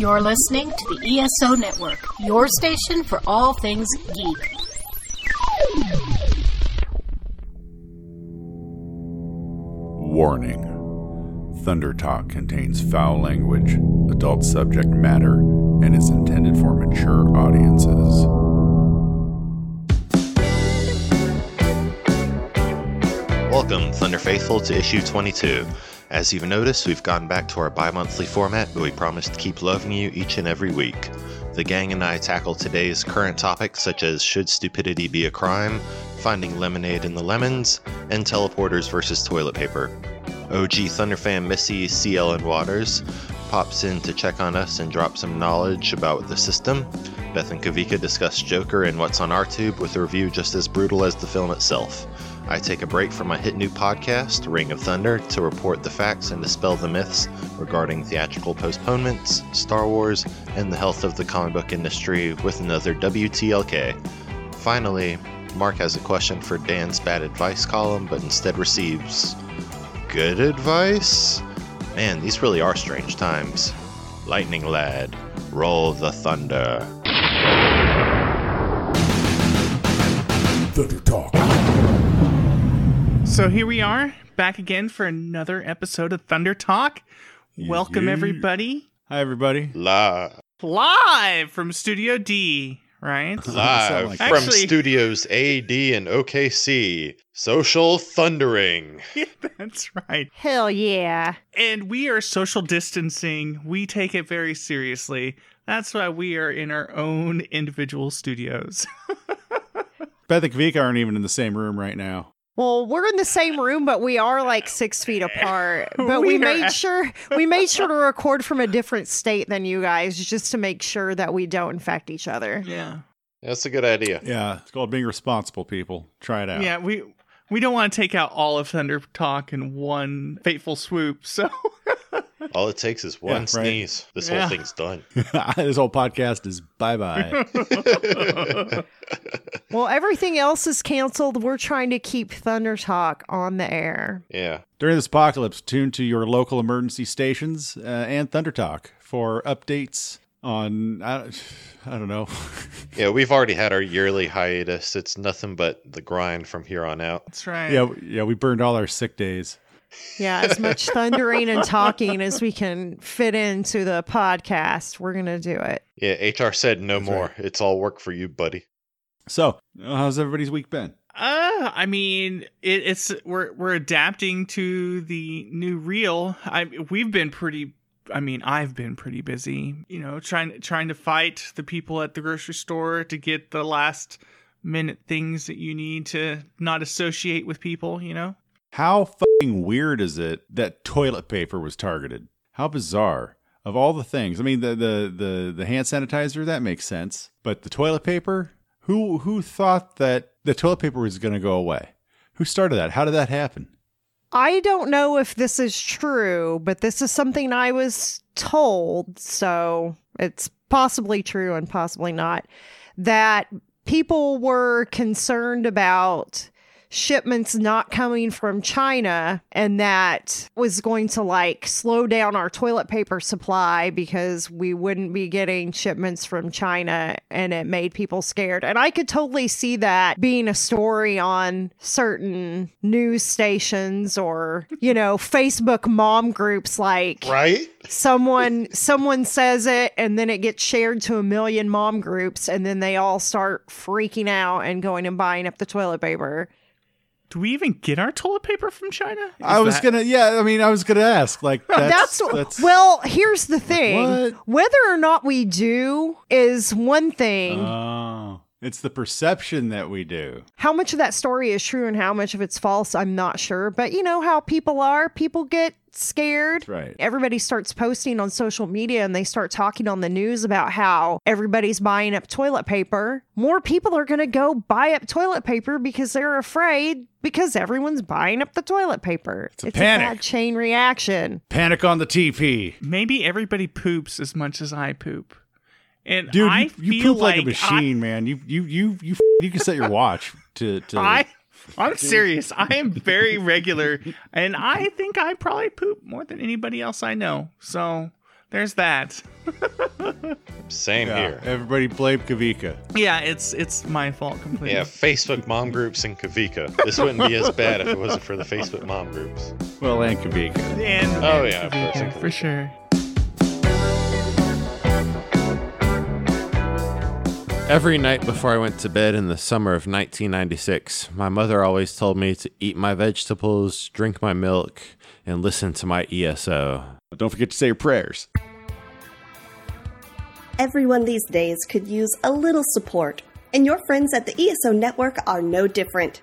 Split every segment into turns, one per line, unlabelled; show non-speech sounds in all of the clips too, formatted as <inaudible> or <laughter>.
You're listening to the ESO Network, your station for all things geek.
Warning Thunder Talk contains foul language, adult subject matter, and is intended for mature audiences.
Welcome, Thunder Faithful, to issue 22. As you've noticed, we've gone back to our bi monthly format, but we promise to keep loving you each and every week. The gang and I tackle today's current topics such as should stupidity be a crime, finding lemonade in the lemons, and teleporters versus toilet paper. OG Thunderfan Missy, Missy CLN Waters pops in to check on us and drop some knowledge about the system. Beth and Kavika discuss Joker and what's on our tube with a review just as brutal as the film itself. I take a break from my hit new podcast, Ring of Thunder, to report the facts and dispel the myths regarding theatrical postponements, Star Wars, and the health of the comic book industry with another WTLK. Finally, Mark has a question for Dan's bad advice column, but instead receives good advice? Man, these really are strange times. Lightning Lad, roll the thunder.
Thunder.
So here we are, back again for another episode of Thunder Talk. Welcome,
Yeah.
everybody,
Hi, everybody.
Live,
live from Studio D, right?
live
like
from
Actually-
studios AD and OKC. Social thundering. <laughs>
Yeah, That's right.
Hell yeah.
And we are social distancing. We take it very seriously. That's why we are in our own individual studios. <laughs>
Beth and Kavika aren't even in the same room right now.
Well, we're in the same room, but we are like six feet apart. <laughs> But we,
We are-
made sure we made sure to record from a different state than you guys, just to make sure that we don't infect each other.
yeah.
That's a good idea.
Yeah, it's called being responsible, people. Try it out.
Yeah, we we don't want to take out all of Thunder Talk in one fateful swoop. So <laughs> <laughs>
All it takes is one
Yeah, right.
sneeze. This
Yeah.
whole thing's done. <laughs>
this whole podcast is bye bye. <laughs>
Well, everything else is canceled. We're trying to keep Thunder Talk on the air.
yeah.
During this apocalypse, tune to your local emergency stations uh, and Thunder Talk for updates on, I, I don't know.
Yeah, we've already had our yearly hiatus. It's nothing but the grind from here on out.
that's right.
yeah, yeah, we burned all our sick days.
Yeah, as much <laughs> thundering and talking as we can fit into the podcast, we're gonna do it.
Yeah, HR said no
That's
more.
right.
It's all work for you, buddy.
So, how's everybody's week been?
Uh, I mean, it, it's we're we're adapting to the new real. I we've been pretty. I mean, I've been pretty busy. You know, trying trying to fight the people at the grocery store to get the last minute things that you need to not associate with people. You know.
How fucking weird is it that toilet paper was targeted? How bizarre. Of all the things, I mean, the the the, the hand sanitizer that makes sense, but the toilet paper. Who who thought that the toilet paper was going to go away? Who started that? How did that happen?
I don't know if this is true, but this is something I was told, so it's possibly true and possibly not, that people were concerned about shipments not coming from China and that was going to like slow down our toilet paper supply because we wouldn't be getting shipments from China and it made people scared. And I could totally see that being a story on certain news stations or, you know, Facebook mom groups like
Right?
someone someone says it and then it gets shared to a million mom groups and then they all start freaking out and going and buying up the toilet paper.
Do we even get our toilet paper from China? Is
I was
that-
gonna, yeah. I mean, I was gonna ask. Like, that's,
That's,
that's,
well, here's the thing.
What?
Whether or not we do is one thing.
Oh, it's the perception that we do.
how much of that story is true and how much of it's false, I'm not sure. But you know how people are. People get scared.
That's right.
Everybody starts posting on social media and they start talking on the news about how everybody's buying up toilet paper. More people are going to go buy up toilet paper because they're afraid because everyone's buying up the toilet paper.
It's a panic.
bad chain reaction.
Panic on the TP,
Maybe everybody poops as much as I poop. And
dude.
I
you, you poop like, a machine, man. You you you you you can set your watch to to. <laughs>
I I'm serious. I am very regular, and I think I probably poop more than anybody else I know. So there's that. <laughs>
Same
Yeah,
here.
Everybody blame Kavika.
Yeah, it's it's my fault completely.
Yeah, Facebook mom groups and Kavika. This wouldn't be as bad if it wasn't for the Facebook mom groups.
Well, and Kavika.
And,
Oh,
and
yeah, of course,
Kavika, for sure.
Every night before I went to bed in the summer of 1996, my mother always told me to eat my vegetables, drink my milk, and listen to my ESO.
Don't forget to say your prayers.
Everyone these days could use a little support, and your friends at the ESO Network are no different.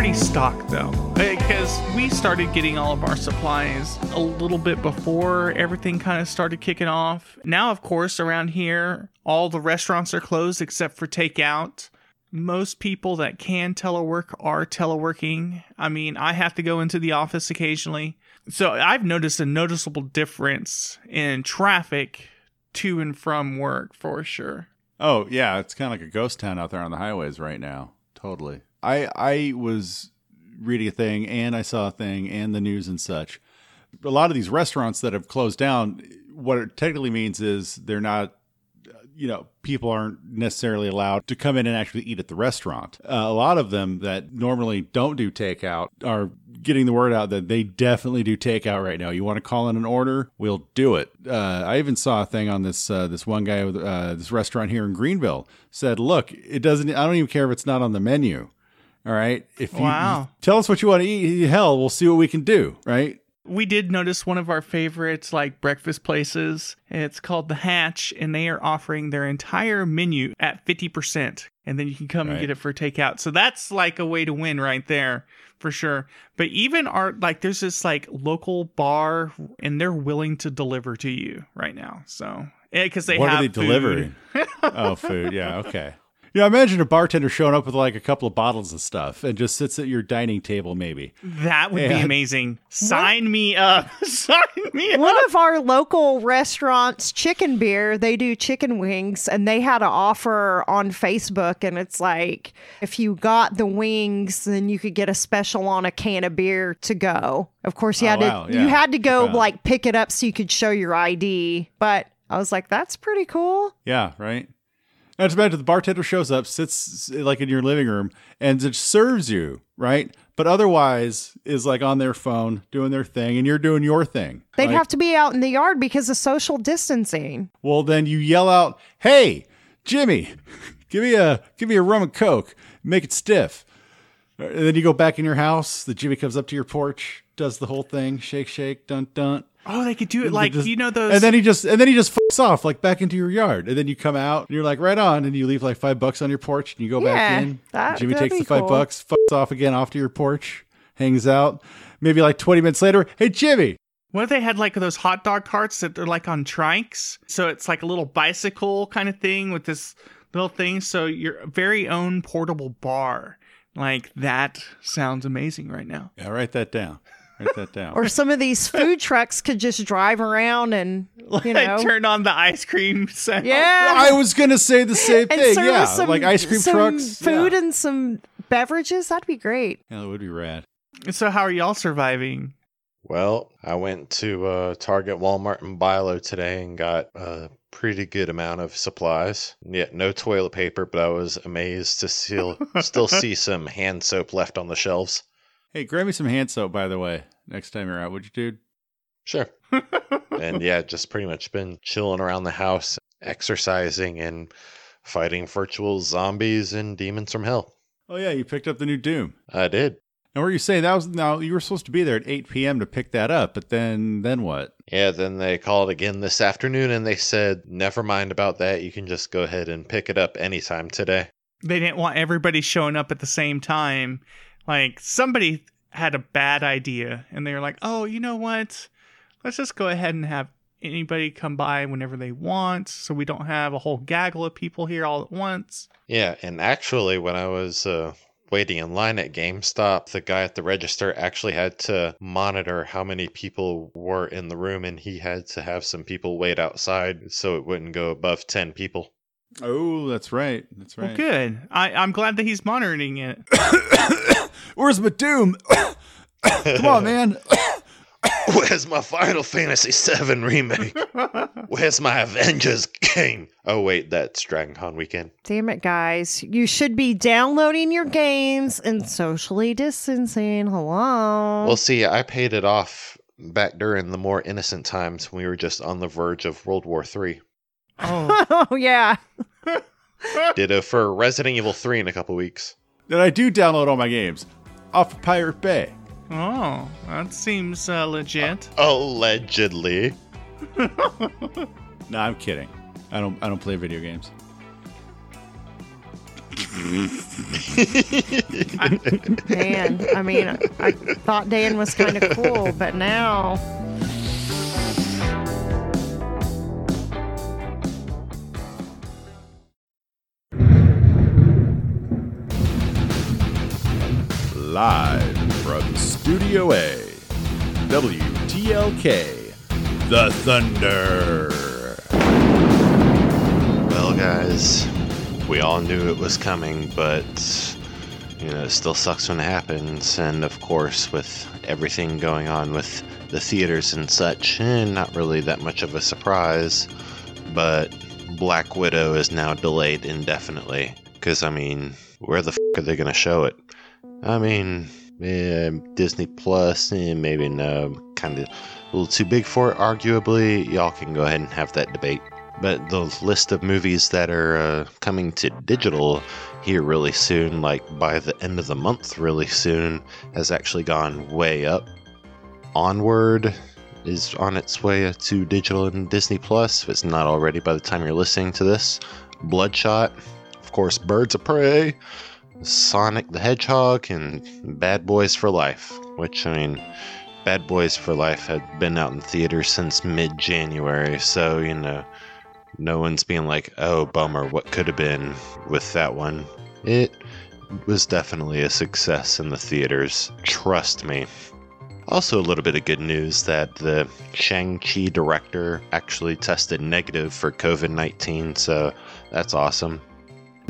Pretty stocked though, because we started getting all of our supplies a little bit before everything kind of started kicking off. Now, of course, around here, all the restaurants are closed except for takeout. Most people that can telework are teleworking. I mean, I have to go into the office occasionally. So I've noticed a noticeable difference in traffic to and from work for sure.
Oh yeah, it's kind of like a ghost town out there on the highways right now. Totally. I I was reading a thing and I saw a thing and the news and such. A lot of these restaurants that have closed down, what it technically means is they're not. You know, people aren't necessarily allowed to come in and actually eat at the restaurant. Uh, a lot of them that normally don't do takeout are getting the word out that they definitely do takeout right now. You want to call in an order, we'll do it. Uh, I even saw a thing on this uh, this one guy with uh, this restaurant here in Greenville said, "Look, it doesn't. I don't even care if it's not on the menu. All right, if you,
Wow.
you tell us what you want to eat, hell, we'll see what we can do. Right?
We did notice one of our favorites, like breakfast places. It's called The Hatch, and they are offering their entire menu at 50%. And then you can come and get it for takeout. So that's like a way to win right there for sure. But even our, like, there's this like local bar, and they're willing to deliver to you right now. So, eh, because they
what
have
are they
food.
delivering? <laughs> oh, food. Yeah, okay. You know, imagine a bartender showing up with like a couple of bottles of stuff and just sits at your dining table, maybe.
That would be amazing. Sign me up. <laughs> Sign me up.
One of our local restaurants, Chicken Beer, they do chicken wings and they had an offer on Facebook and it's like if you got the wings then you could get a special on a can of beer to go. Of course you
Oh,
had
wow,
to
yeah.
you had to go
Wow.
like pick it up so you could show your ID, but I was like that's pretty cool.
Yeah, right. Now, just imagine the bartender shows up, sits like in your living room, and just serves you, right? But otherwise is like on their phone doing their thing, and you're doing your thing.
They'd
Like,
have to be out in the yard because of social distancing.
Well, then you yell out, "Hey, Jimmy, give me a give me a rum and coke, make it stiff." Uh, and then you go back in your house. The Jimmy comes up to your porch, does the whole thing, shake, shake, dun dun.
Oh, they could do it like,
Just-
you know, those.
And then he just and then he just fucks off like back into your yard. And then you come out and you're like right on, and you leave like five bucks on your porch, and you go
Yeah,
back in.
that-
Jimmy takes the five
cool.
bucks, fucks off again off to your porch, hangs out. Maybe like twenty minutes later, hey Jimmy,
What if they had like those hot dog carts that they're like on trikes? So it's like a little bicycle kind of thing with this little thing. So your very own portable bar. Like that sounds amazing right now.
yeah, write that down. Write that down.
Or some of these food <laughs> trucks could just drive around and you know
turn on the ice cream sound.
Yeah.
I was gonna say the same
and
thing.
serve
Yeah,
some,
like ice cream
some
trucks,
food
Yeah.
and some beverages. That'd be great.
yeah, that would be rad.
So how are y'all surviving?
Well, I went to uh, Target, Walmart, and Bi-Lo today and got a pretty good amount of supplies. Yet no toilet paper, but I was amazed to still <laughs> still see some hand soap left on the shelves.
Hey, grab me some hand soap, by the way, next time you're out, would you, dude?
Sure. <laughs> and yeah, just pretty much been chilling around the house, exercising and fighting virtual zombies and demons from hell.
Oh yeah, you picked up the new Doom.
I did.
And were you saying that was now you were supposed to be there at 8 p.m. to pick that up, but then then what?
Yeah, then they called again this afternoon and they said, never mind about that. You can just go ahead and pick it up anytime today.
They didn't want everybody showing up at the same time. Like somebody had a bad idea and they were like, "Oh, you know what? let's just go ahead and have anybody come by whenever they want so we don't have a whole gaggle of people here all at once.
Yeah, and actually, when I was uh, waiting in line at GameStop, the guy at the register actually had to monitor how many people were in the room, and he had to have some people wait outside so it wouldn't go above 10 people.
Oh, that's right. That's right.
Well, good. I, I'm glad that he's monitoring it. <coughs>
Where's my doom? <coughs> Come on, man. <coughs>
Where's my Final Fantasy VII remake? Where's my Avengers game? Oh, wait, that's Dragon Con weekend.
Damn it, guys. You should be downloading your games and socially distancing. Hello.
Well, see, I paid it off back during the more innocent times when we were just on the verge of World War III.
Oh, <laughs>
oh, yeah.
Ditto for Resident Evil 3 in a couple weeks.
Then I do download all my games off of Pirate Bay.
oh, that seems uh, legit.
Allegedly. <laughs>
No, I'm kidding. I don't. I don't play video games.
Man, I mean, I thought Dan was kind of cool, but now.
Live from Studio A, WTLK, The Thunder.
Well, guys, we all knew it was coming, but you know, it still sucks when it happens. And of course, with everything going on with the theaters and such, eh, not really that much of a surprise. But Black Widow is now delayed indefinitely. Because, I mean, where the f are they going to show it? I mean, eh, Disney Plus, eh, maybe no. Kind of a little too big for it, arguably. Y'all can go ahead and have that debate. But the list of movies that are uh, coming to digital here really soon, like by the end of the month, really soon, has actually gone way up. Onward is on its way to digital and Disney Plus, if it's not already by the time you're listening to this. Bloodshot, of course, Birds of Prey, Sonic the Hedgehog, and Bad Boys for Life, which, I mean, Bad Boys for Life had been out in theaters since mid January, so, you know, no one's being like, oh, bummer, what could have been with that one. It was definitely a success in the theaters, trust me. Also, a little bit of good news that the Shang-Chi director actually tested negative for COVID 19, so that's awesome.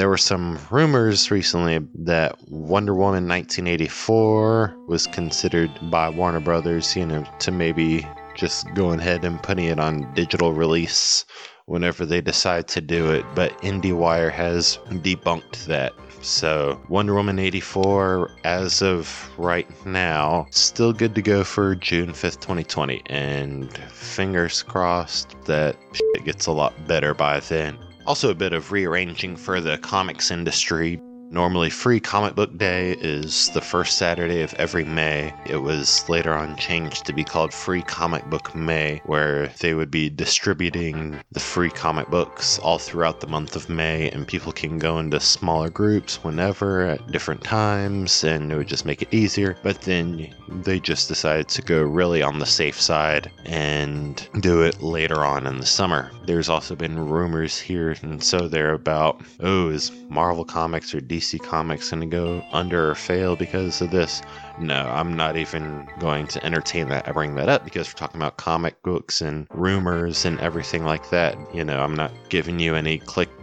There were some rumors recently that Wonder Woman 1984 was considered by Warner Brothers, you know, to maybe just go ahead and putting it on digital release whenever they decide to do it, but IndieWire has debunked that. So, Wonder Woman 84, as of right now, still good to go for June 5th, 2020. And fingers crossed that it gets a lot better by then. Also, a bit of rearranging for the comics industry. Normally, Free Comic Book Day is the first Saturday of every May. It was later on changed to be called Free Comic Book May, where they would be distributing the free comic books all throughout the month of May, and people can go into smaller groups whenever at different times, and it would just make it easier. But then they just decided to go really on the safe side and do it later on in the summer. There's also been rumors here and so there about, oh, is Marvel Comics or DC Comics going to go under or fail because of this? No, I'm not even going to entertain that. I bring that up because we're talking about comic books and rumors and everything like that. You know, I'm not giving you any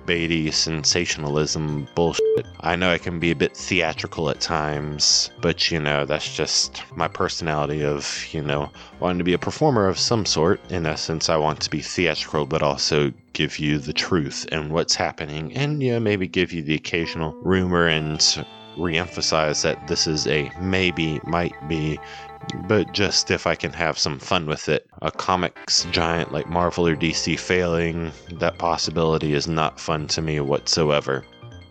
clickbaity sensationalism bullshit. I know I can be a bit theatrical at times, but you know, that's just my personality of, you know, wanting to be a performer of some sort. In essence, I want to be theatrical, but also give you the truth and what's happening, and yeah, maybe give you the occasional rumor and re-emphasize that this is a maybe, might be, but just if I can have some fun with it. A comics giant like Marvel or DC failing, that possibility is not fun to me whatsoever.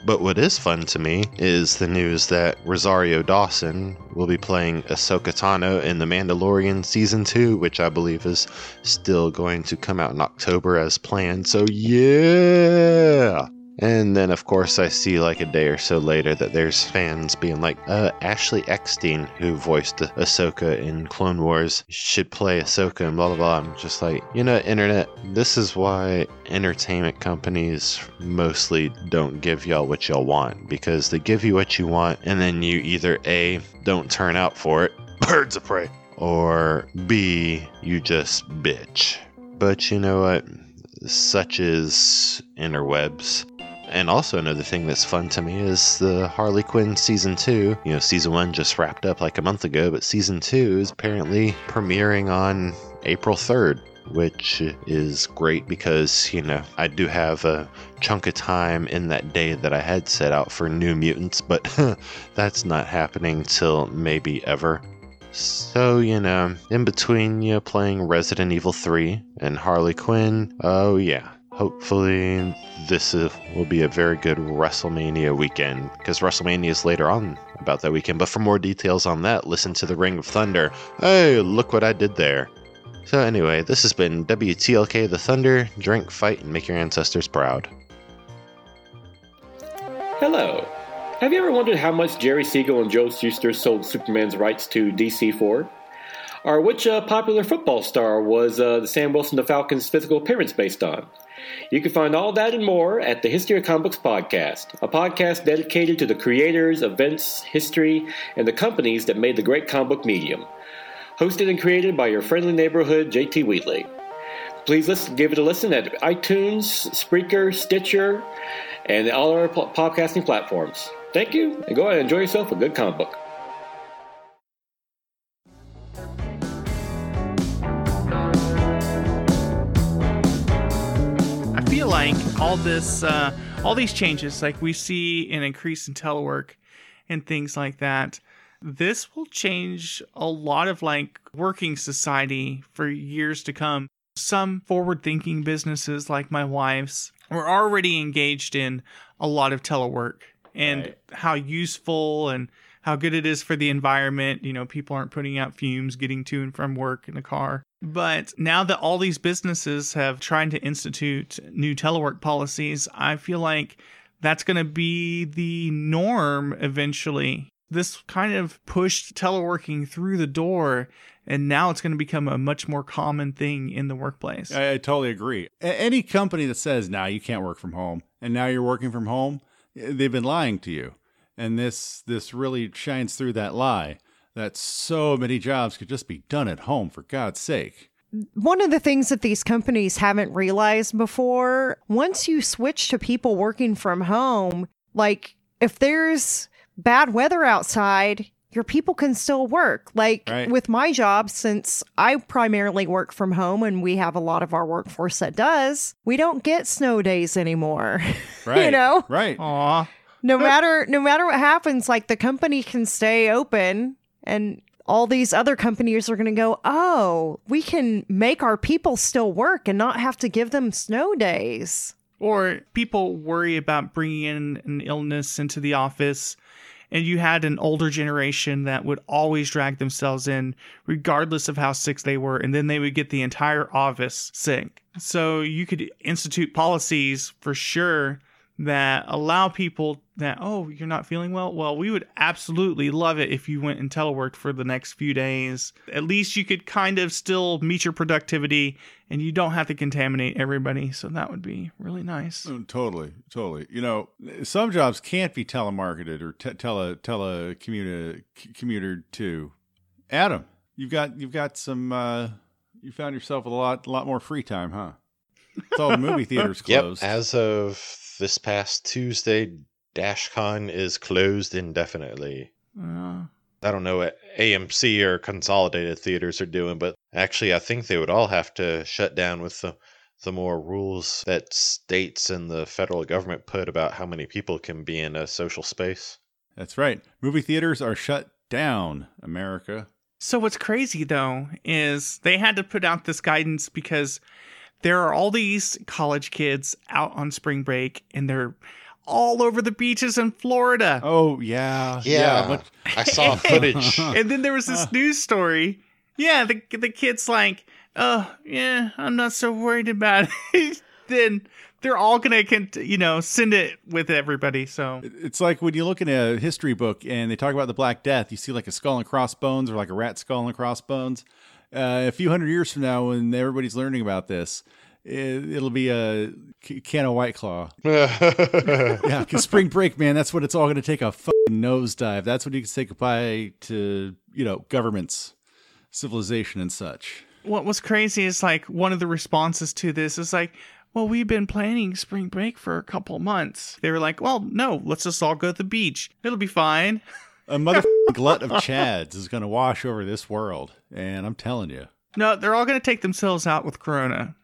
But what is fun to me is the news that Rosario Dawson will be playing Ahsoka Tano in The Mandalorian Season 2, which I believe is still going to come out in October as planned. So, yeah! And then, of course, I see like a day or so later that there's fans being like, uh, Ashley Eckstein, who voiced Ahsoka in Clone Wars, should play Ahsoka and blah blah blah. I'm just like, you know, internet, this is why entertainment companies mostly don't give y'all what y'all want because they give you what you want and then you either A, don't turn out for it, <laughs> birds of prey, or B, you just bitch. But you know what? Such is interwebs. And also another thing that's fun to me is the Harley Quinn season two. You know, season one just wrapped up like a month ago, but season two is apparently premiering on April 3rd. Which is great because, you know, I do have a chunk of time in that day that I had set out for New Mutants, but <laughs> that's not happening till maybe ever. So, you know, in between you know, playing Resident Evil 3 and Harley Quinn, oh yeah, hopefully this is, will be a very good WrestleMania weekend because WrestleMania is later on about that weekend. But for more details on that, listen to the Ring of Thunder. Hey, look what I did there. So, anyway, this has been WTLK The Thunder. Drink, fight, and make your ancestors proud.
Hello. Have you ever wondered how much Jerry Siegel and Joe Shuster sold Superman's rights to DC for? Or which uh, popular football star was uh, the Sam Wilson the Falcons' physical appearance based on? You can find all that and more at the History of Comic Books podcast, a podcast dedicated to the creators, events, history, and the companies that made the great comic book medium. Hosted and created by your friendly neighborhood JT Wheatley. Please listen, give it a listen at iTunes, Spreaker, Stitcher, and all our podcasting platforms. Thank you, and go ahead and enjoy yourself a good comic book.
Feel like all this, uh, all these changes, like we see an increase in telework and things like that, this will change a lot of like working society for years to come. Some forward thinking businesses, like my wife's, were already engaged in a lot of telework and
Right.
how useful and how good it is for the environment. You know, people aren't putting out fumes getting to and from work in a car. But now that all these businesses have tried to institute new telework policies, I feel like that's going to be the norm eventually. This kind of pushed teleworking through the door, and now it's going to become a much more common thing in the workplace.
I, I totally agree. A- any company that says now you can't work from home and now you're working from home, eh, they've been lying to you. And this this really shines through that lie that so many jobs could just be done at home for God's sake.
one of the things that these companies haven't realized before once you switch to people working from home like if there's bad weather outside your people can still work like
Right.
with my job since i primarily work from home and we have a lot of our workforce that does we don't get snow days anymore <laughs>
Right.
you know
Right.
Aw.
No matter no matter what happens like the company can stay open and all these other companies are going to go oh we can make our people still work and not have to give them snow days
Or people worry about bringing in an illness into the office, and you had an older generation that would always drag themselves in, regardless of how sick they were, and then they would get the entire office sick. So you could institute policies for sure that allow people that, oh, you're not feeling well? Well, we would absolutely love it if you went and teleworked for the next few days. At least you could kind of still meet your productivity and you don't have to contaminate everybody. So that would be really nice.
Oh, totally, totally. You know, some jobs can't be telemarketed or te- tele telecommuter c- commuted to. Adam, you've got you've got some. Uh, you found yourself with a lot a lot more free time, huh? It's all the movie <laughs> theaters closed.
Yep, as of this past Tuesday, DashCon is closed indefinitely.
Uh,
I don't know what AMC or consolidated theaters are doing, but actually, I think they would all have to shut down with the the more rules that states and the federal government put about how many people can be in a social space.
That's right. Movie theaters are shut down. America.
So what's crazy though is they had to put out this guidance because there are all these college kids out on spring break and they're all over the beaches in Florida.
Oh yeah,
Yeah,
but-
I saw <laughs> footage.
And then there was this news story. Yeah, the the kid's like, "Oh, yeah, I'm not so worried about it." <laughs> then they're all gonna, you know, send it with everybody. So
It's like when you look in a history book and they talk about the Black Death, you see like a skull and crossbones or like a rat skull and crossbones. Uh, a few hundred years from now, when everybody's learning about this, it, it'll be a can of White Claw. <laughs> yeah, because spring break, man, that's what it's all going to take a fucking nosedive. That's when you can say goodbye to, you know, governments, civilization, and such.
what was crazy is like one of the responses to this is like, well, we've been planning spring break for a couple months. They were like, well, no, let's just all go to the beach. It'll be fine. <laughs>
A mother glut of Chads is going to wash over this world, and I'm telling you.
No, they're all going to take themselves out with Corona.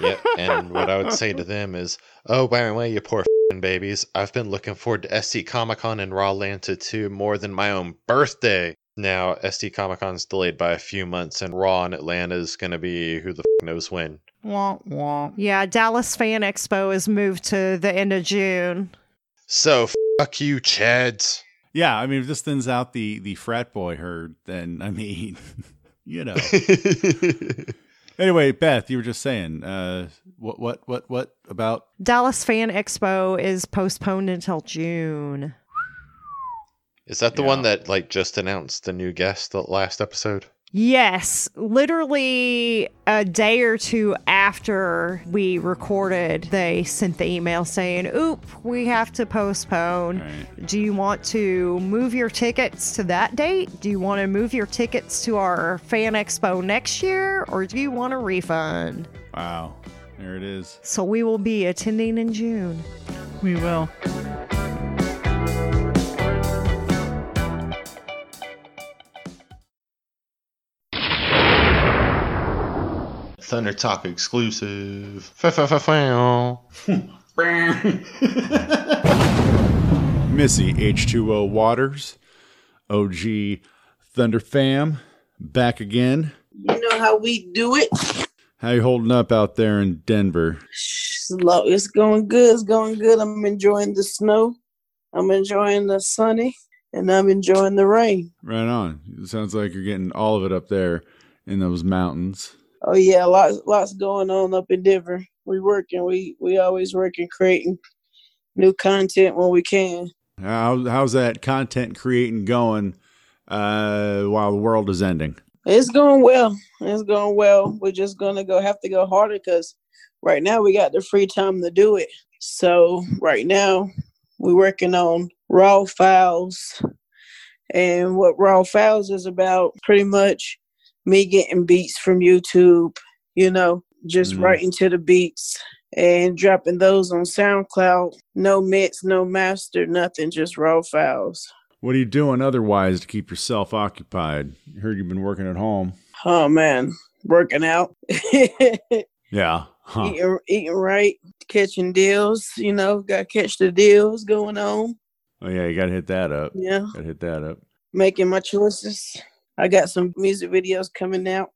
Yep. And what I would say to them is, oh, by the way, you poor fing babies, I've been looking forward to SD Comic Con in Raw Lanta 2 more than my own birthday. Now, SD Comic Con's delayed by a few months, and Raw in Atlanta is going to be who the f- knows when.
Wah, wah.
Yeah, Dallas Fan Expo is moved to the end of June.
So, fuck you, Chads.
Yeah, I mean, if this thins out the the frat boy herd, then I mean, <laughs> you know. <laughs> anyway, Beth, you were just saying, uh, what, what, what, what about?
Dallas Fan Expo is postponed until June.
Is that the
Yeah.
one that like just announced the new guest the last episode?
Yes, literally a day or two after we recorded, they sent the email saying, Oop, we have to postpone.
Right.
Do you want to move your tickets to that date? Do you want to move your tickets to our fan expo next year? Or do you want a refund?
Wow, there it is.
So we will be attending in June.
We will.
Thunder Talk exclusive. <laughs>
Missy H2O Waters, OG Thunder Fam, back again.
You know how we do it.
How you holding up out there in Denver?
Slow. It's going good. It's going good. I'm enjoying the snow. I'm enjoying the sunny, and I'm enjoying the rain.
Right on. It sounds like you're getting all of it up there in those mountains.
Oh yeah, lots lots going on up in Denver. We working. We we always working, creating new content when we can.
How, how's that content creating going uh, while the world is ending?
It's going well. It's going well. We're just gonna go have to go harder because right now we got the free time to do it. So right now we're working on raw files, and what raw files is about pretty much me getting beats from YouTube. You know, just
Mhm.
writing to the beats and dropping those on SoundCloud. No mix, no master, nothing. Just raw files.
What are you doing otherwise to keep yourself occupied? I heard you've been working at home.
Oh man, working out. <laughs>
Yeah. Huh.
eating, eating right, catching deals. You know, got to catch the deals going on.
Oh, yeah, you got to hit that up.
Yeah,
Got to hit that up.
making my choices. I got some music videos coming out.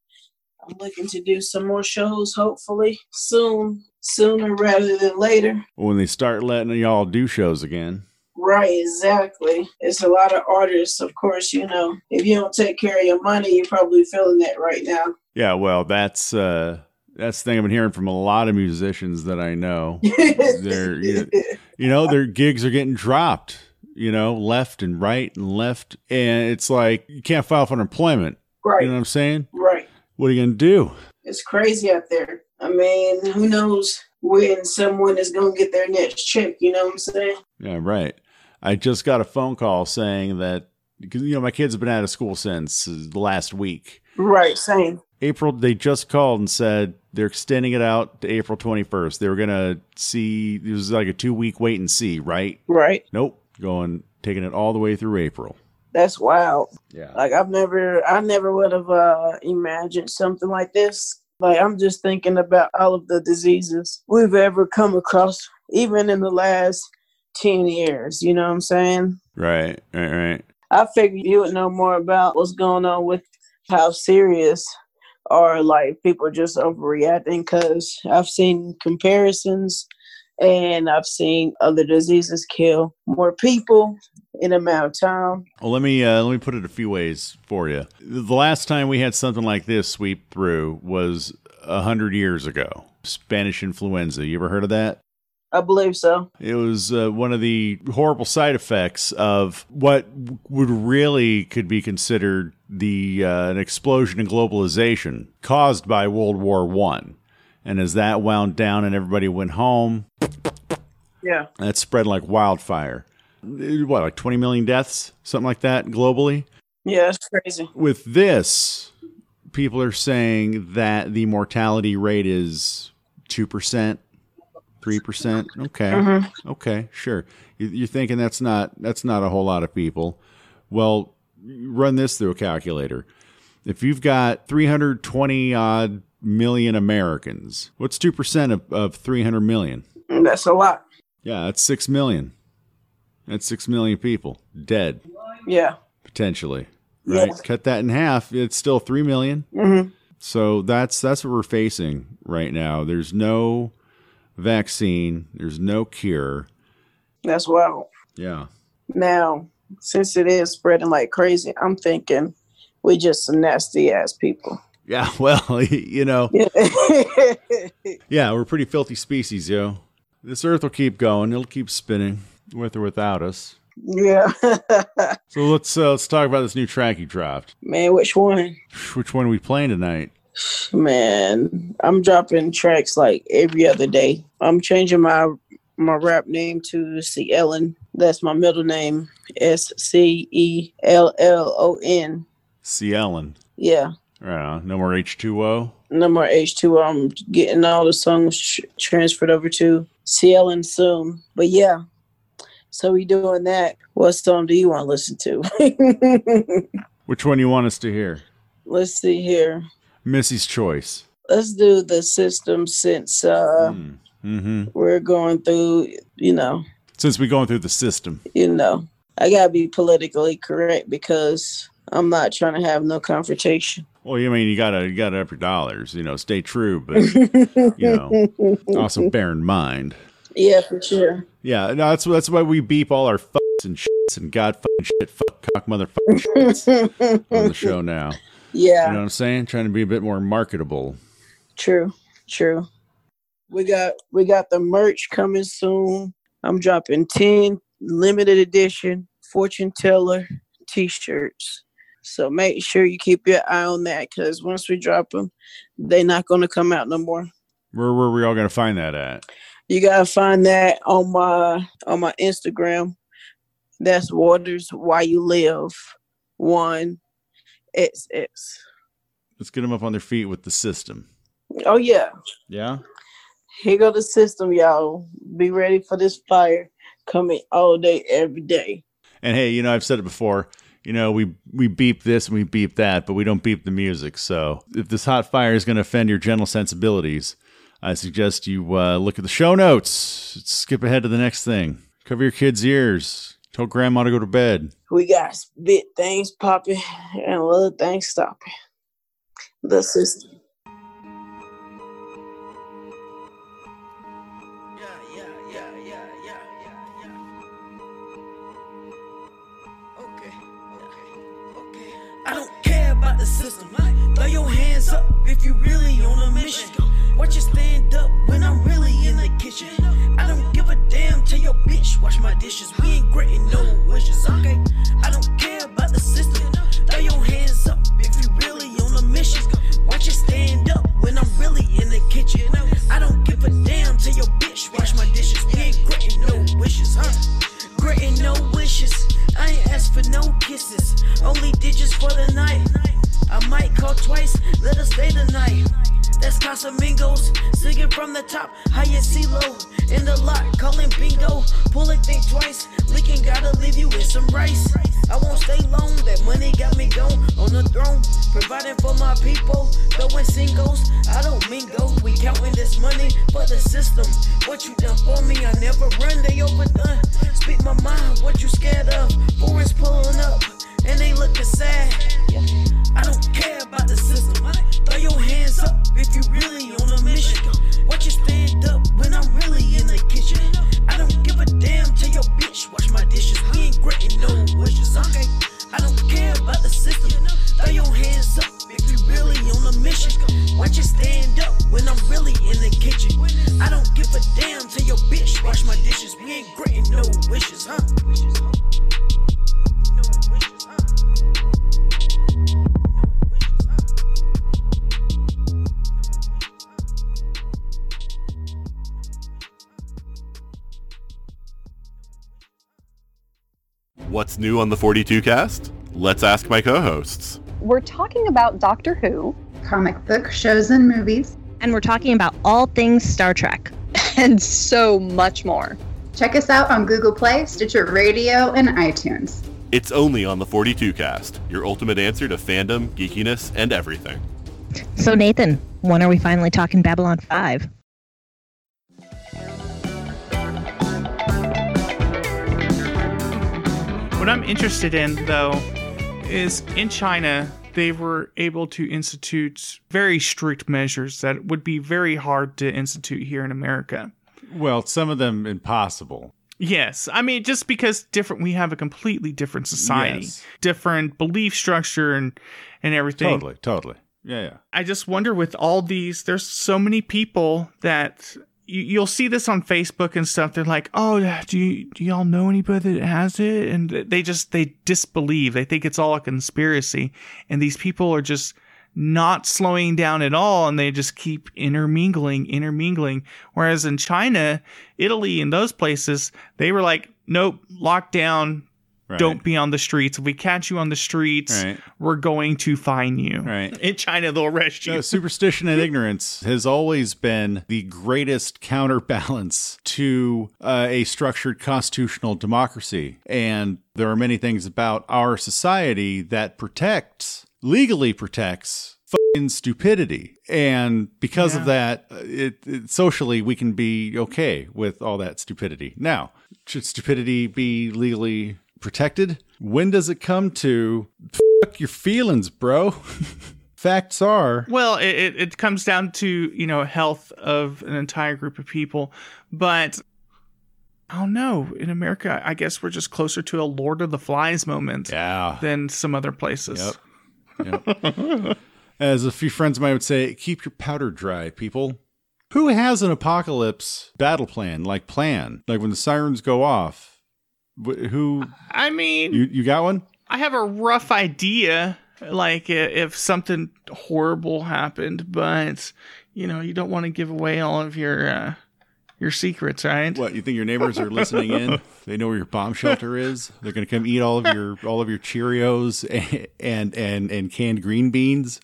I'm looking to do some more shows, hopefully soon, sooner rather than later.
When they start letting y'all do shows again.
Right, exactly. It's a lot of artists, of course. You know, if you don't take care of your money, you're probably feeling that right now.
Yeah, well, that's uh that's the thing I've been hearing from a lot of musicians that I know. <laughs> They're you know, you know, their gigs are getting dropped, you know, left and right and left. And it's like you can't file for unemployment.
right,
You know what I'm saying?
right.
What are you gonna do?
It's crazy out there. I mean, who knows when someone is going to get their next check? You know what I'm saying?
Yeah, right. I just got a phone call saying that because you know my kids have been out of school since the last week.
Right, same.
April, they just called and said they're extending it out to April 21st. They were gonna see it was like a two week wait and see, right?
Right.
Nope, going taking it all the way through April.
That's wild.
Yeah.
Like I've never, I never would have uh, imagined something like this. Like I'm just thinking about all of the diseases we've ever come across, even in the last ten years. You know what I'm saying?
Right, right, right.
I figured you would know more about what's going on with how serious or like people just overreacting because I've seen comparisons and I've seen other diseases kill more people in a amount of time.
Well, let me uh, let me put it a few ways for you. The last time we had something like this sweep through was a hundred years ago. Spanish influenza. You ever heard of that?
I believe so.
It was uh, one of the horrible side effects of what would really could be considered the uh, an explosion in globalization caused by World War One. And as that wound down and everybody went home,
Yeah.
that spread like wildfire. What, like 20 million deaths, something like that globally?
Yeah, it's crazy.
With this, people are saying that the mortality rate is 2%, 3%. Okay. Mm-hmm. Okay, sure. You- You're thinking that's not that's not a whole lot of people. Well, run this through a calculator. If you've got 320 odd million Americans, what's 2% of, of 300 million?
That's a lot.
Yeah, that's 6 million. That's 6 million people dead
Yeah.
potentially. Right?
Yes.
Cut that in half, it's still 3 million.
Mm-hmm.
So that's that's what we're facing right now. There's no vaccine, there's no cure.
That's wild.
Yeah.
Now, since it is spreading like crazy, I'm thinking we just some nasty ass people.
Yeah, <laughs> well, you know, <laughs>
yeah.
we're a pretty filthy species, yo. This earth will keep going. It'll keep spinning with or without us. Yeah. <laughs> so let's uh, let's talk about this new track you dropped.
Man, which one?
Which one are we playing tonight?
Man, I'm dropping tracks like every other day. I'm changing my my rap name to C Ellen. That's my middle name. S C E L L O N.
C. Ellen.
Yeah.
Right on. No more H2O.
No more H2O. I'm getting all the songs tr- transferred over to C Ellen soon. But yeah. So we doing that. What song do you want to listen to? <laughs>
Which one you want us to hear?
Let's see here.
Missy's Choice.
Let's do the system since uh
Mm-hmm.
we're going through, you know,
Since we're going through the system.
you know, I gotta be politically correct because I'm not trying to have no confrontation.
Well, you mean you gotta you gotta up your dollars, you know, stay true, but <laughs> you know, also bear in mind.
Yeah, for sure.
Yeah, no, that's that's why we beep all our fucks and shits and god fucking shit, fuck cock motherfucking shits on the show <laughs> now.
Yeah,
You know what I'm saying? Trying to be a bit more marketable.
true, true. We got we got the merch coming soon. I'm dropping ten limited edition fortune teller t-shirts. So make sure you keep your eye on that because once we drop them, they're not gonna come out no more.
Where where we all gonna find that at?
You gotta find that on my on my Instagram. That's Waters Why You Live One XX.
Let's get them up on their feet with the system.
Oh yeah,
Yeah.
here go the system, y'all. Be ready for this fire coming all day, every day.
And hey, you know, I've said it before. You know, we we beep this and we beep that, but we don't beep the music. So if this hot fire is going to offend your gentle sensibilities, I suggest you uh, look at the show notes. Skip ahead to the next thing. Cover your kids' ears. Tell grandma to go to bed.
We got big things popping and little things stopping. The system.
Hands up if you really on a mission. Watch you stand up when I'm really in the kitchen. I don't give a damn. Tell your bitch wash my dishes. We ain't gritting no wishes, okay? I don't care about the system. Throw your hands up if you really on a mission. Watch you stand up when I'm really in the kitchen. I don't give a damn. Tell your bitch wash my dishes. We ain't gritting no wishes, huh? Gritting no wishes. I ain't asked for no kisses. Only digits for the night. I might call twice. Let us stay the night. That's Casamigos, singing from the top, highest CeeLo in the lot, calling bingo, pulling think twice, leaking gotta leave you with some rice. I won't stay long, that money got me gone on the throne, providing for my people, throwing singles, I don't mingle, we counting this money for the system. What you done for me, I never run, they overdone. Speak my mind, what you scared of? Foreign's pulling up, and they looking sad. I don't care about the system. Throw your hands up if you really on a mission. Watch you stand up when I'm really in the kitchen. I don't give a damn to your bitch. Wash my dishes. We ain't gritting no wishes. Okay. I don't care about the system. Throw your hands up if you really on a mission. Watch you stand up when I'm really in the kitchen. I don't give a damn to your bitch. Wash my dishes. We ain't gritting no wishes, huh?
What's new on the 42 cast? Let's ask my co hosts.
We're talking about Doctor Who,
comic book shows and movies,
and we're talking about all things Star Trek, <laughs>
and so much more.
Check us out on Google Play, Stitcher Radio, and iTunes.
It's only on the 42 cast, your ultimate answer to fandom, geekiness, and everything.
So, Nathan, when are we finally talking Babylon 5?
What I'm interested in, though, is in China, they were able to institute very strict measures that would be very hard to institute here in America.
Well, some of them impossible.
Yes. I mean, just because different, we have a completely different society,
Yes.
different belief structure and, and everything.
Totally, totally. Yeah, yeah.
I just wonder with all these, there's so many people that you, you'll see this on Facebook and stuff. They're like, "Oh, do you do y'all know anybody that has it?" And they just they disbelieve. They think it's all a conspiracy, and these people are just not slowing down at all, and they just keep intermingling, intermingling. Whereas in China, Italy, and those places, they were like, "Nope, lockdown."
Right.
Don't be on the streets. If we catch you on the streets,
Right.
we're going to fine you.
Right. <laughs>
In China, they'll arrest you.
No, <laughs> superstition and ignorance has always been the greatest counterbalance to uh, a structured constitutional democracy. And there are many things about our society that protects, legally protects, fucking stupidity. And because of that, uh, it, it, socially, we can be okay with all that stupidity. Now, should stupidity be legally protected? When does it come to fuck your feelings, bro? <laughs> Facts are
Well, it, it, comes down to, you know, health of an entire group of people. But I don't know. In America, I guess we're just closer to a Lord of the Flies moment
yeah.
than some other places.
Yep. Yep. <laughs> As a few friends of mine would say, keep your powder dry, people. Who has an apocalypse battle plan, like plan, like when the sirens go off? Wh- Who
I mean,
you you got one?
I have a rough idea, like if something horrible happened, but you know, you don't want to give away all of your uh, your secrets, right?
What you think your neighbors are listening in? <laughs> They know where your bomb shelter is. They're going to come eat all of your all of your Cheerios and and and, and canned green beans.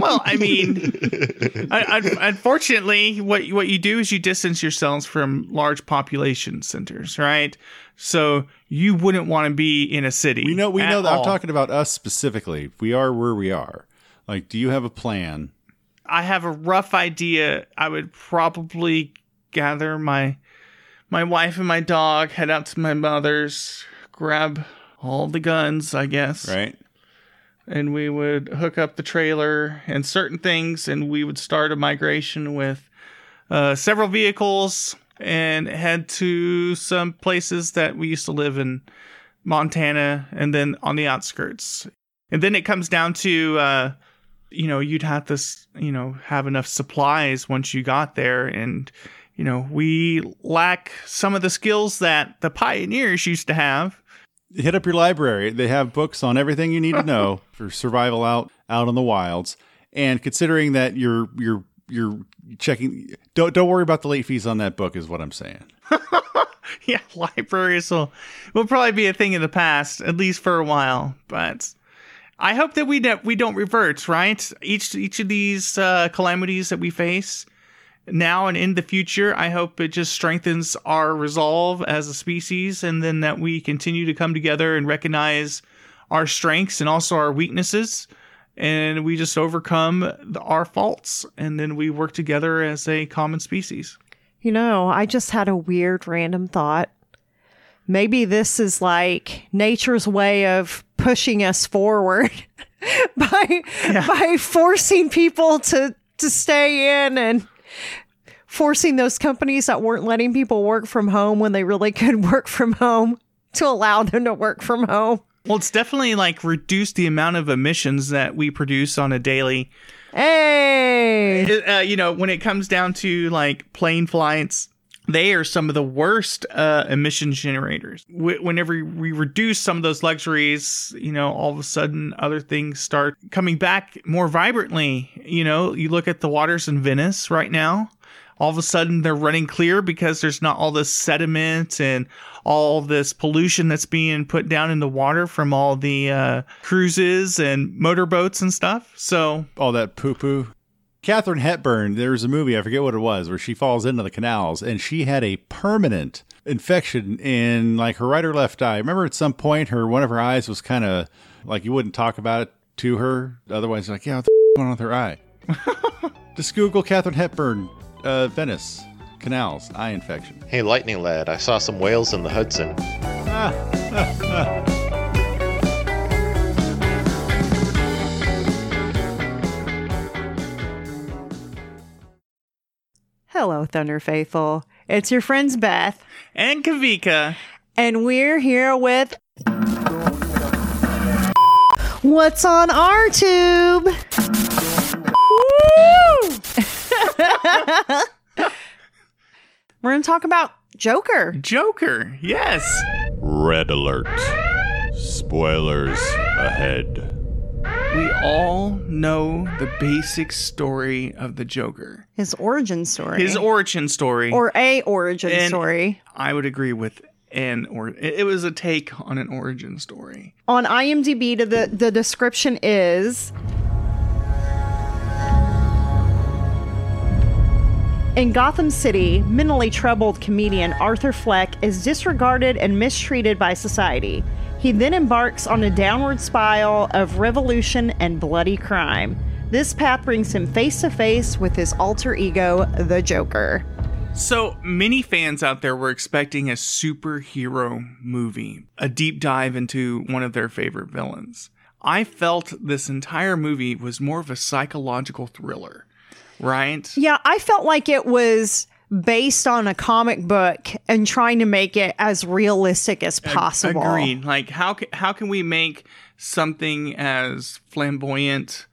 Well, I mean, <laughs> I, I, unfortunately, what what you do is you distance yourselves from large population centers, right? So you wouldn't want to be in a city.
We know we know that I'm talking about us specifically. We are where we are. Like, do you have a plan?
I have a rough idea. I would probably gather my my wife and my dog, head out to my mother's, grab all the guns, I guess,
Right?
And we would hook up the trailer and certain things, and we would start a migration with uh, several vehicles and head to some places that we used to live in Montana and then on the outskirts. And then it comes down to, uh, you know, you'd have to, you know, have enough supplies once you got there. And, you know, we lack some of the skills that the pioneers used to have.
Hit up your library. They have books on everything you need to know <laughs> for survival out out in the wilds. And considering that you're you're you're checking, don't don't worry about the late fees on that book. Is what I'm saying. <laughs>
yeah, libraries will will probably be a thing in the past, at least for a while. But I hope that we don't we don't revert. Right, each each of these uh, calamities that we face now and in the future, I hope it just strengthens our resolve as a species, and then that we continue to come together and recognize our strengths and also our weaknesses. And we just overcome the, our faults, and then we work together as a common species.
You know, I just had a weird random thought. Maybe this is like nature's way of pushing us forward <laughs> by by forcing people to to stay in and forcing those companies that weren't letting people work from home when they really <laughs> could work from home to allow them to work from home.
Well, it's definitely like reduced the amount of emissions that we produce on a daily.
Hey,
Uh, you know, when it comes down to like plane flights, they are some of the worst uh, emission generators. Wh- whenever we reduce some of those luxuries, you know, all of a sudden other things start coming back more vibrantly. You know, you look at the waters in Venice right now. All of a sudden they're running clear because there's not all this sediment and all this pollution that's being put down in the water from all the uh, cruises and motorboats and stuff. So
all that poo poo. Katharine Hepburn, there was a movie, I forget what it was, where she falls into the canals and she had a permanent infection in like her right or left eye. Remember at some point her one of her eyes was kind of like you wouldn't talk about it to her. Otherwise, like, yeah, what the f- going on with her eye? <laughs> Just Google Katharine Hepburn, uh, Venice, canals, eye infection.
Hey, Lightning Lad, I saw some whales in the Hudson.
Hello, Thunder Faithful. It's your friends Beth
and Kavika,
and we're here with What's on our tube? <laughs> We're going to talk about Joker.
Joker, yes.
Red alert. Spoilers ahead.
We all know the basic story of the Joker.
His origin story.
His origin story.
Or a origin
And
story.
I would agree with an or it it was a take on an origin story.
On IMDb, the, the description is In Gotham City, mentally troubled comedian Arthur Fleck is disregarded and mistreated by society. He then embarks on a downward spiral of revolution and bloody crime. This path brings him face to face with his alter ego, the Joker.
So many fans out there were expecting a superhero movie, a deep dive into one of their favorite villains. I felt this entire movie was more of a psychological thriller, right?
Yeah, I felt like it was based on a comic book and trying to make it as realistic as possible.
Agreed. Like how ca- how can we make something as flamboyant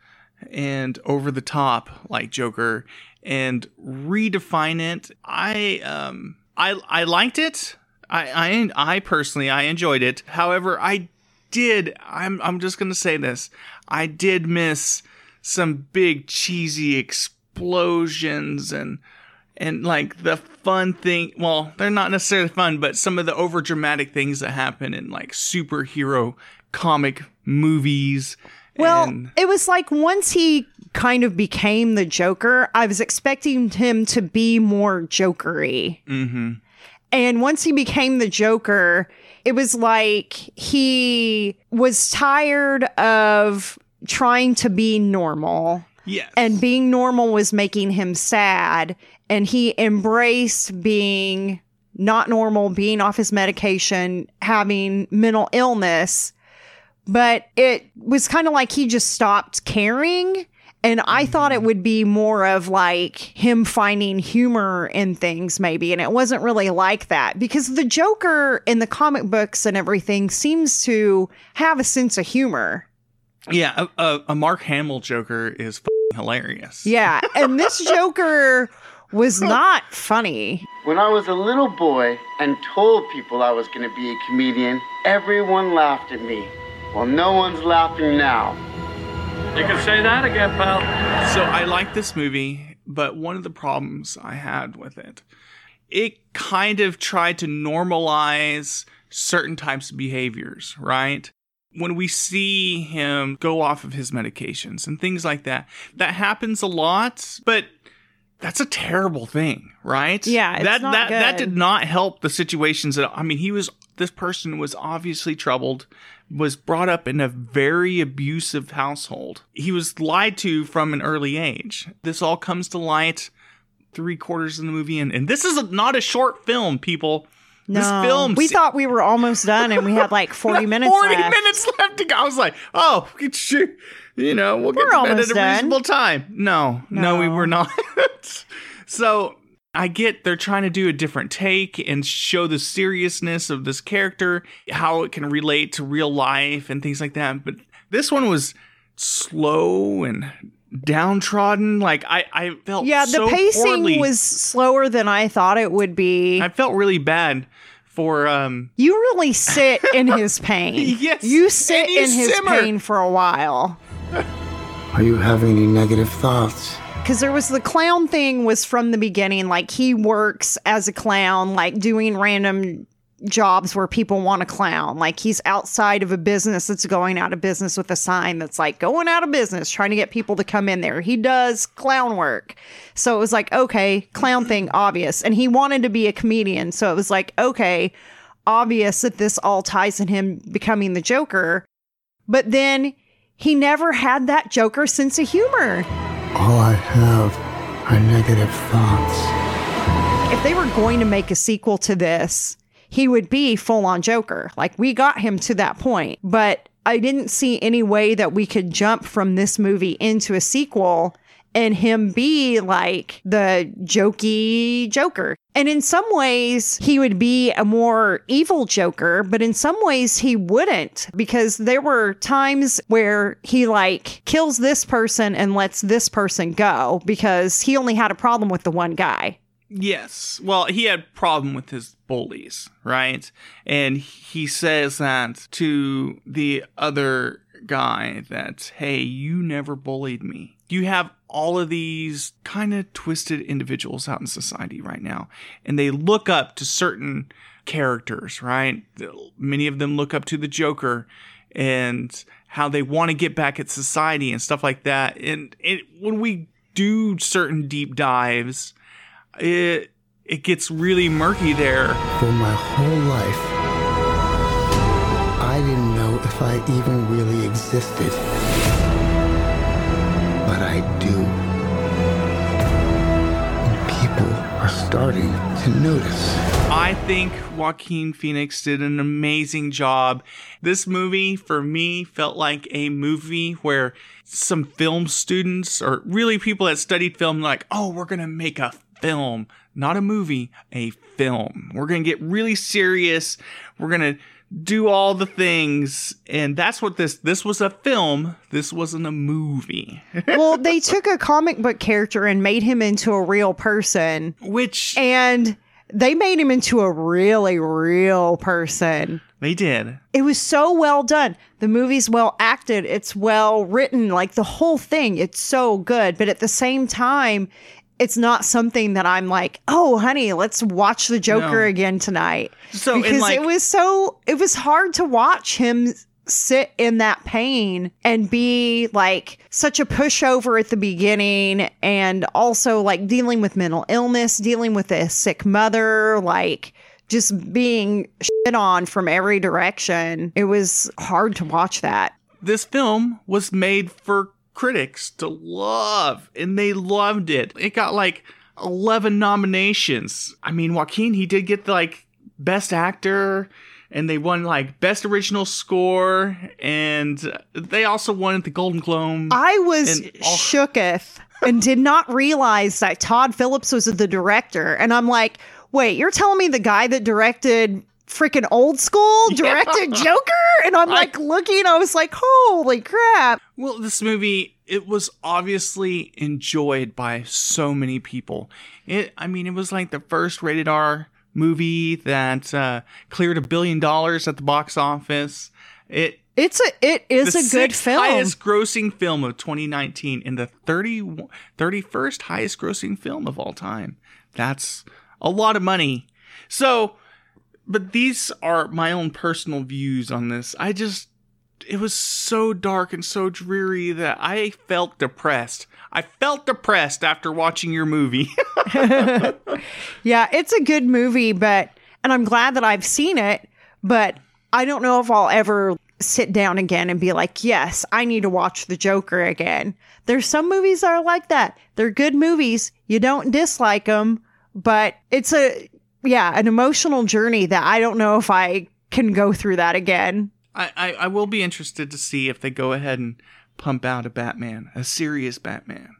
and over the top like Joker and redefine it? I um I I liked it. I I I personally I enjoyed it. However, I did I'm I'm just going to say this. I did miss some big cheesy explosions and and like the fun thing well they're not necessarily fun but some of the over dramatic things that happen in like superhero comic movies
Well,
and
it was like once he kind of became the Joker, I was expecting him to be more jokery.
hmm
And once he became the Joker, it was like he was tired of trying to be normal.
Yes.
And being normal was making him sad. And he embraced being not normal, being off his medication, having mental illness. But it was kind of like he just stopped caring. And I thought it would be more of like him finding humor in things, maybe. And it wasn't really like that because the Joker in the comic books and everything seems to have a sense of humor.
yeah a, a, mark hamill joker is hilarious
Yeah. And this <laughs> Joker was not funny.
When I was a little boy and told people I was going to be a comedian, everyone laughed at me. Well, no one's laughing now.
You can say that again, pal.
So I like this movie, but one of the problems I had with it, it kind of tried to normalize certain types of behaviors, right? When we see him go off of his medications and things like that, that happens a lot, but that's a terrible thing, right?
Yeah, it's
that
not
that that did not help the situations that I mean, he was this person was obviously troubled, was brought up in a very abusive household. He was lied to from an early age. This all comes to light three quarters of the movie, and, and this is a, not a short film, people.
No,
This film,
we thought we were almost done and we had like <laughs> 40 minutes
40
left.
minutes left to go. I was like, oh, it's, you know, we'll get
We're
to bed
almost
at a
done.
reasonable time. No, no, we were not. <laughs> so I get they're trying to do a different take and show the seriousness of this character, how it can relate to real life and things like that. But this one was slow and downtrodden. Like I, I felt
Yeah, the
so
pacing
poorly.
was slower than I thought it would be.
I felt really bad for um
You really sit in his <laughs> pain.
Yes,
You sit
you
in his pain for a while. <laughs>
Are you having any negative thoughts?
because there was the clown thing was from the beginning. Like he works as a clown, like doing random jobs where people want a clown. Like he's outside of a business that's going out of business with a sign that's like going out of business, trying to get people to come in there. He does clown work. So it was like, okay, clown thing, obvious. And he wanted to be a comedian. So it was like, okay, obvious that this all ties in him becoming the Joker. But then he never had that Joker sense of humor.
All I have are negative thoughts.
If they were going to make a sequel to this, he would be full on Joker. Like we got him to that point, but I didn't see any way that we could jump from this movie into a sequel and him be like the jokey Joker. And in some ways, he would be a more evil Joker, but in some ways, he wouldn't because there were times where he like kills this person and lets this person go because he only had a problem with the one guy.
Yes. Well, he had problem with his bullies, right? And he says that to the other guy that, "Hey, you never bullied me." You have all of these kind of twisted individuals out in society right now, and they look up to certain characters, right? Many of them look up to the Joker and how they want to get back at society and stuff like that. And it, when we do certain deep dives, it it gets really murky there.
For my whole life, I didn't know if I even really existed. But I do. And people are starting to notice.
I think Joaquin Phoenix did an amazing job. This movie, for me, felt like a movie where some film students, or really people that studied film, like, oh, we're going to make a film, not a movie, a film. We're going to get really serious. We're going to do all the things. And that's what this this was a film. This wasn't a movie. <laughs>
Well they took a comic book character and made him into a real person.
Which
and they made him into a really real person.
They did.
It was so well done. The movie's well acted. It's well written. Like the whole thing it's so good. But at the same time it's not something that I'm like, oh, honey, let's watch the Joker
No.
again tonight.
So,
because
like-
it was so, it was hard to watch him sit in that pain and be like such a pushover at the beginning and also like dealing with mental illness, dealing with a sick mother, like just being shit on from every direction. It was hard to watch that.
this film was made for critics to love and they loved it it got like 11 nominations i mean joaquin he did get like best actor and they won like best original score and they also won the golden globe
I was
And all-
shooketh and did not realize that Todd Phillips was the director. And I'm like, wait, you're telling me the guy that directed freaking old school <laughs> directed Joker? And I'm like looking, I was like, holy crap.
Well, this movie it was obviously enjoyed by so many people. It, I mean, it was like the first rated R movie that uh, cleared a billion dollars at the box office. It
It's a it is a good film.
highest grossing film of 2019 and the 30, 31st highest grossing film of all time. That's a lot of money. So, but these are my own personal views on this. I just, it was so dark and so dreary that I felt depressed. I felt depressed after watching your movie. <laughs>
Yeah, it's a good movie, but and I'm glad that I've seen it, but I don't know if I'll ever sit down again and be like, "Yes, I need to watch The Joker again." There's some movies that are like that. They're good movies. You don't dislike them, but it's a yeah, an emotional journey that I don't know if I can go through that again.
I, I, I will be interested to see if they go ahead and pump out a Batman, a serious Batman.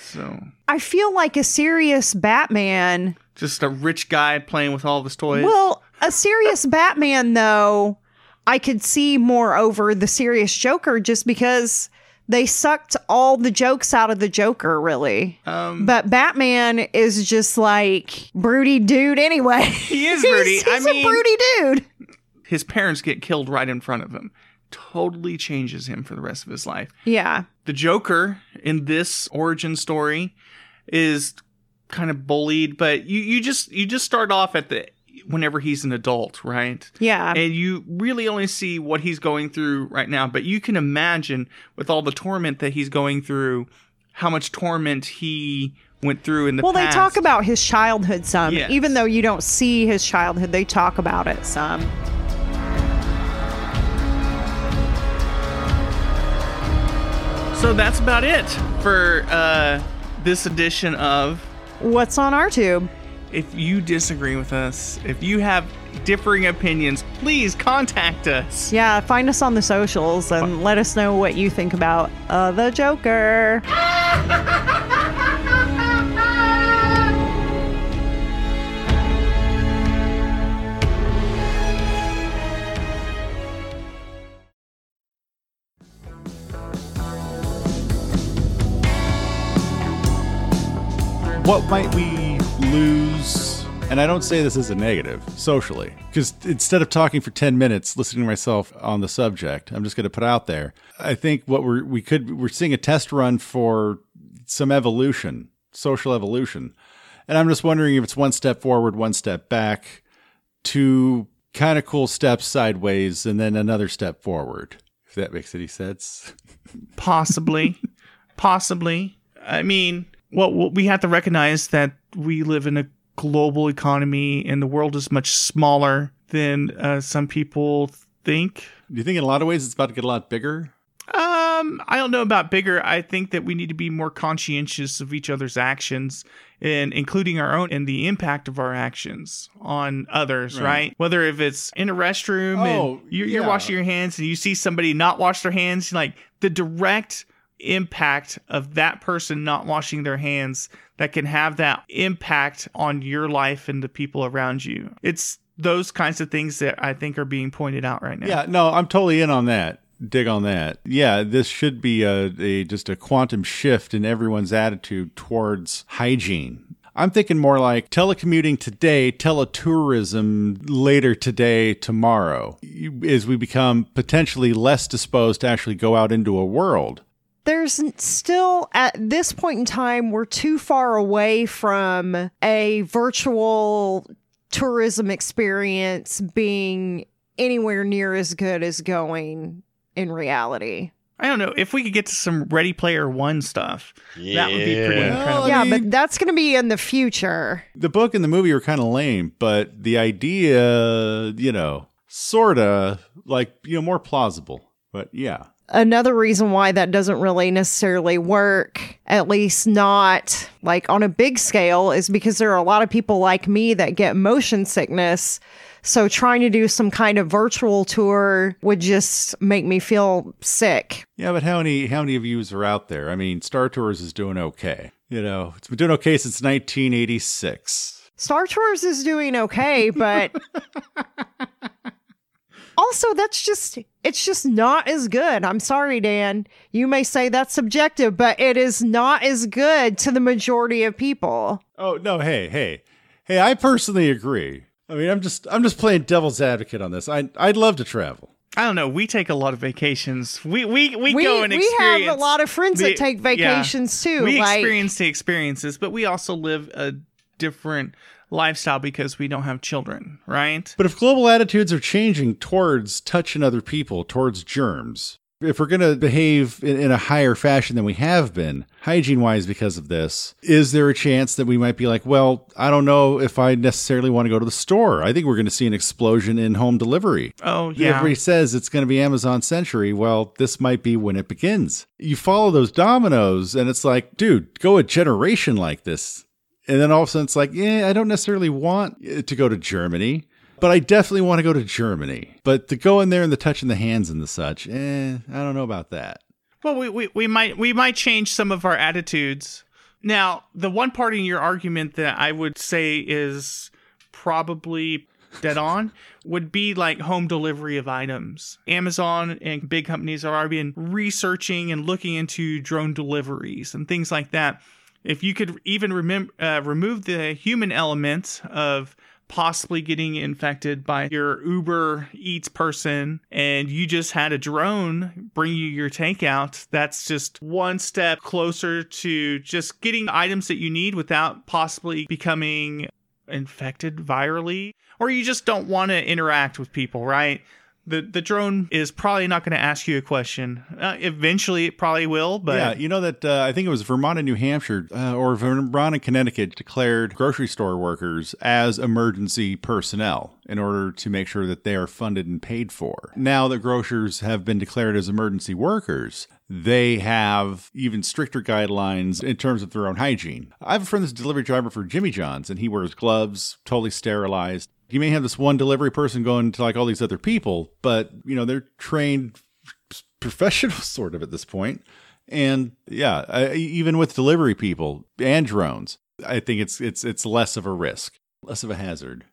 So,
I feel like a serious Batman
just a rich guy playing with all of his toys.
Well, a serious <laughs> Batman, though, I could see more over the serious Joker just because they sucked all the jokes out of the Joker, really.
Um,
but Batman is just like broody dude anyway.
He is <laughs>
He's-
broody. I
he's a
mean-
broody dude.
his parents get killed right in front of him. totally changes him for the rest of his life.
Yeah.
The Joker in this origin story is kind of bullied, but you, you just you just start off at the whenever he's an adult, right?
Yeah.
And you really only see what he's going through right now, but you can imagine with all the torment that he's going through, how much torment he went through in the
well,
past.
they talk about his childhood some.
Yes.
Even though you don't see his childhood, they talk about it some.
So that's about it for uh, this edition of
What's on our tube?
If you disagree with us, if you have differing opinions, please contact us.
Yeah, find us on the socials and let us know what you think about uh, the Joker.
What might we lose? And I don't say this as a negative socially, because instead of talking for 10 minutes listening to myself on the subject, I'm just going to put out there. I think what we're, we could, we're seeing a test run for some evolution, social evolution. And I'm just wondering if it's one step forward, one step back, two kind of cool steps sideways, and then another step forward. If that makes any sense.
Possibly. <laughs> Possibly. I mean, well, well, we have to recognize that we live in a global economy and the world is much smaller than uh, some people think.
Do you think in a lot of ways it's about to get a lot bigger?
Um, I don't know about bigger. I think that we need to be more conscientious of each other's actions and including our own and the impact of our actions on others, right?
Right.
Whether if it's in a restroom
Oh,
and you're, you're washing your hands and you see somebody not wash their hands, like the direct impact of that person not washing their hands that can have that impact on your life and the people around you. It's those kinds of things that I think are being pointed out right now.
Yeah, no, I'm totally in on that. Dig on that. Yeah, this should be a, a just a quantum shift in everyone's attitude towards hygiene. I'm thinking more like telecommuting today, teletourism later today, tomorrow, as we become potentially less disposed to actually go out into a world.
There's still, at this point in time, we're too far away from a virtual tourism experience being anywhere near as good as going in reality.
I don't know if we could get to some Ready Player One stuff. That would be pretty
Yeah.
incredible.
yeah, but that's going to be in the future.
The book and the movie were kind of lame, but the idea, you know, sorta like, you know, more plausible. But yeah.
Another reason why that doesn't really necessarily work, at least not like on a big scale, is because there are a lot of people like me that get motion sickness. So trying to do some kind of virtual tour would just make me feel sick.
Yeah, but how many how many of you are out there? I mean, Star Tours is doing okay. You know, it's been doing okay since 1986.
Star Tours is doing okay, but <laughs> also that's just it's just not as good. I'm sorry, Dan. You may say that's subjective, but it is not as good to the majority of people.
Oh no, hey, hey, hey! I personally agree. I mean, I'm just I'm just playing devil's advocate on this. I I'd love to travel.
I don't know. We take a lot of vacations. We we we,
We-
go and
we
experience.
have a lot of friends that take vacations, too,
We
like-
experience the experiences, but we also live a different lifestyle because we don't have children, right?
But if global attitudes are changing towards touching other people, towards germs, if we're going to behave in, in a higher fashion than we have been, hygiene wise, because of this, is there a chance that we might be like, well, I don't know if I necessarily want to go to the store? I think we're going to see an explosion in home delivery.
Oh yeah.
Everybody says it's going to be Amazon Century. Well, this might be when it begins. You follow those dominoes, and it's like, dude, go a generation like this. And then all of a sudden it's like, yeah, I don't necessarily want uh, to go to Germany, but I definitely want to go to Germany. But to go in there and the touching the hands and the such, eh, I don't know about that.
Well, we, we, we might we might change some of our attitudes. Now, the one part in your argument that I would say is probably dead on would be like home delivery of items. Amazon and big companies are already researching and looking into drone deliveries and things like that. If you could even remem- uh, remove the human element of possibly getting infected by your Uber Eats person and you just had a drone bring you your takeout, that's just one step closer to just getting items that you need without possibly becoming infected virally. Or you just don't want to interact with people, right? The the drone is probably not going to ask you a question. Uh, eventually, it probably will. But
yeah, you know that uh, I think it was Vermont and New Hampshire uh, or Vermont and Connecticut declared grocery store workers as emergency personnel in order to make sure that they are funded and paid for. Now that grocers have been declared as emergency workers, they have even stricter guidelines in terms of their own hygiene. I have a friend that's a delivery driver for Jimmy John's, and he wears gloves, totally sterilized you may have this one delivery person going to like all these other people, but you know they're trained professionals <laughs> sort of at this point. And yeah, I, even with delivery people and drones, I think it's it's it's less of a risk, less of a hazard.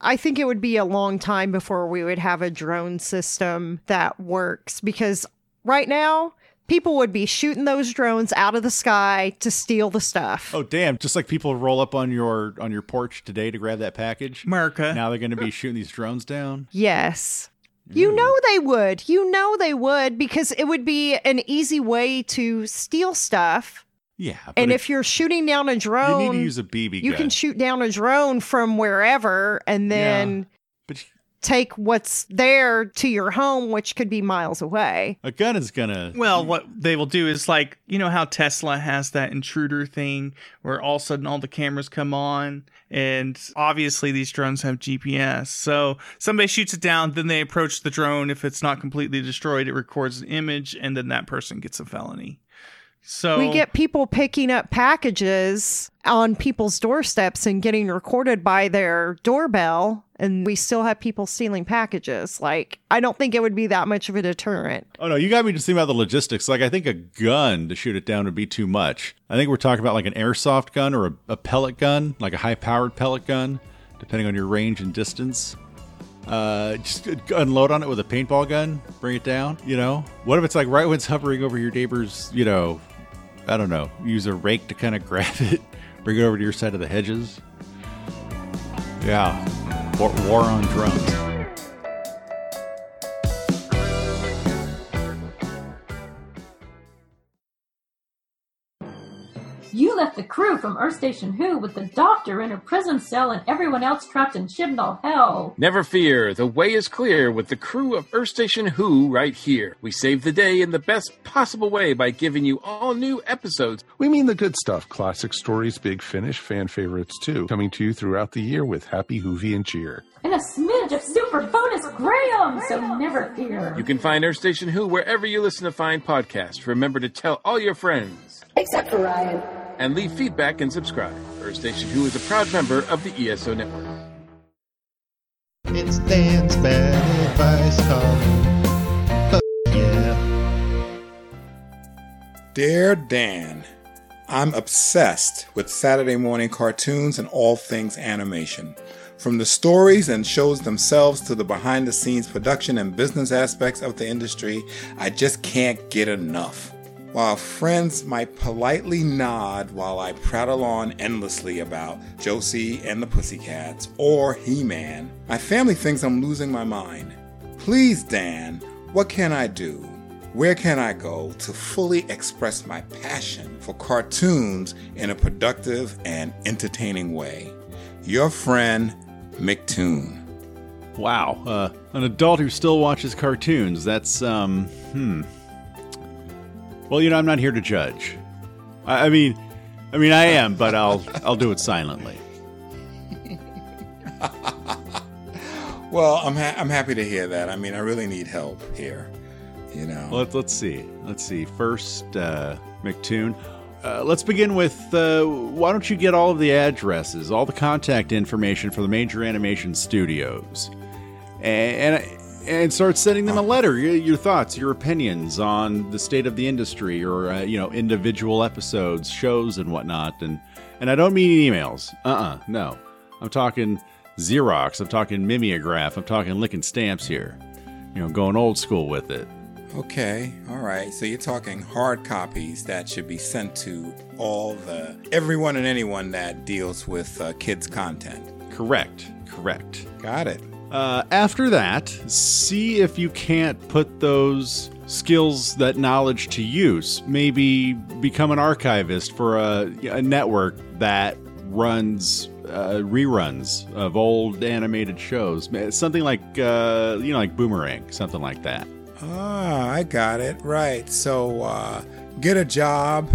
I think it would be a long time before we would have a drone system that works because right now people would be shooting those drones out of the sky to steal the stuff.
Oh damn, just like people roll up on your on your porch today to grab that package.
America.
Now they're going to be shooting these drones down?
Yes. You know they would. You know they would because it would be an easy way to steal stuff.
Yeah.
And if, if, you're shooting down a drone,
you need to use a BB
You
gun.
can shoot down a drone from wherever and then
yeah. But
take what's there to your home, which could be miles away.
A gun is gonna.
Well, what they will do is like, you know how Tesla has that intruder thing where all of a sudden all the cameras come on, and obviously these drones have GPS. So somebody shoots it down, then they approach the drone. If it's not completely destroyed, it records an image, and then that person gets a felony. So
we get people picking up packages on people's doorsteps and getting recorded by their doorbell and we still have people stealing packages. Like I don't think it would be that much of a deterrent.
Oh no, you got me just thinking about the logistics. Like I think a gun to shoot it down would be too much. I think we're talking about like an airsoft gun or a, a pellet gun, like a high powered pellet gun, depending on your range and distance. Uh, just unload on it with a paintball gun, bring it down. You know, what if it's like right when it's hovering over your neighbor's, you know, I don't know, use a rake to kind of <laughs> grab it, bring it over to your side of the hedges. Yeah, war, on drones.
Left the crew from Earth Station Who with the Doctor in a prison cell and everyone else trapped in Chibnall Hell.
Never fear, the way is clear with the crew of Earth Station Who right here. We save the day in the best possible way by giving you all new episodes.
We mean the good stuff, classic stories, big finish, fan favorites too, coming to you throughout the year with happy hoovy and cheer.
And a smidge of super bonus Graham, so never fear.
You can find Earth Station Who wherever you listen to fine podcasts. Remember to tell all your friends.
Except for Ryan
and leave feedback and subscribe. Earth Station Who is a proud member of the ESO network.
It's Dan's bad advice column. yeah.
Dear Dan, I'm obsessed with Saturday morning cartoons and all things animation. From the stories and shows themselves to the behind the scenes production and business aspects of the industry, I just can't get enough. While friends might politely nod while I prattle on endlessly about Josie and the Pussycats or He Man, my family thinks I'm losing my mind. Please, Dan, what can I do? Where can I go to fully express my passion for cartoons in a productive and entertaining way? Your friend, McToon.
Wow, uh, an adult who still watches cartoons. That's, um, hmm. Well, you know, I'm not here to judge. I, I mean, I mean, I am, but I'll <laughs> I'll do it silently. <laughs>
well, I'm ha- I'm happy to hear that. I mean, I really need help here. You know.
Let's let's see. Let's see. First, uh, McToon. Uh, let's begin with uh, why don't you get all of the addresses, all the contact information for the major animation studios, and, and and start sending them a letter your thoughts your opinions on the state of the industry or uh, you know individual episodes shows and whatnot. And and i don't mean emails. Uh-uh no. I'm talking xerox. I'm talking mimeograph. I'm talking licking stamps here. You know going old school with it.
Okay all right. So you're talking hard copies that should be sent to all the everyone and anyone that deals with uh, kids content.
Correct. Correct.
Got it.
Uh, after that, see if you can't put those skills, that knowledge to use. Maybe become an archivist for a, a network that runs uh, reruns of old animated shows. Something like, uh, you know, like Boomerang, something like that.
Ah, I got it. Right. So uh, get a job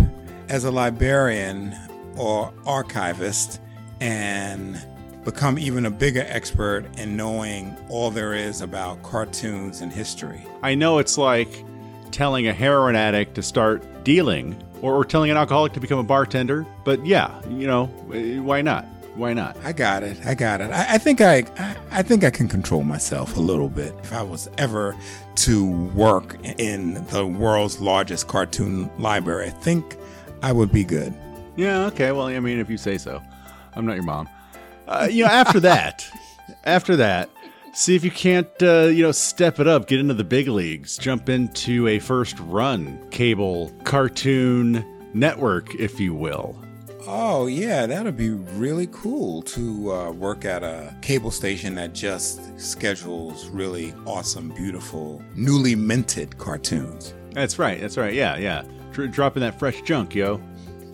as a librarian or archivist and become even a bigger expert in knowing all there is about cartoons and history.
I know it's like telling a heroin addict to start dealing or, or telling an alcoholic to become a bartender, but yeah, you know, eh, why not? Why not?
I got it. I got it. I, I think I, I, I think I can control myself a little bit. If I was ever to work in the world's largest cartoon library, I think I would be good.
Yeah. Okay. Well, I mean, if you say so, I'm not your mom. Uh, you know, after that, after that, see if you can't, uh, you know, step it up, get into the big leagues, jump into a first run cable cartoon network, if you will.
Oh, yeah, that'd be really cool to uh, work at a cable station that just schedules really awesome, beautiful, newly minted cartoons.
That's right. That's right. Yeah, yeah. Dr- dropping that fresh junk, yo.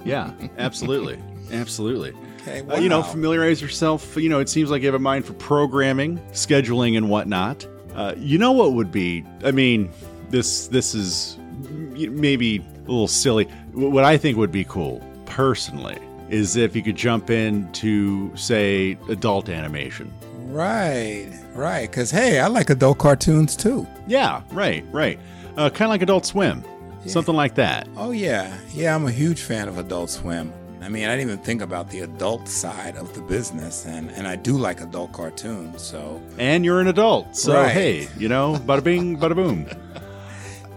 Yeah, absolutely. absolutely.
Okay,
Uh, you know, familiarize yourself. You know, it seems like you have a mind for programming, scheduling, and whatnot. Uh, you know what would be? I mean, this this is maybe a little silly. What I think would be cool, personally, is if you could jump into, say, adult animation.
Right, right. Because, hey, I like adult cartoons too.
Yeah, right, right. Uh, kind of like Adult Swim, something like that.
Oh, yeah. Yeah, I'm a huge fan of Adult Swim. I mean, I didn't even think about the adult side of the business, and, and I do like adult cartoons, so.
and you're an adult. So
Right.
hey, you know, bada bing, bada boom. <laughs>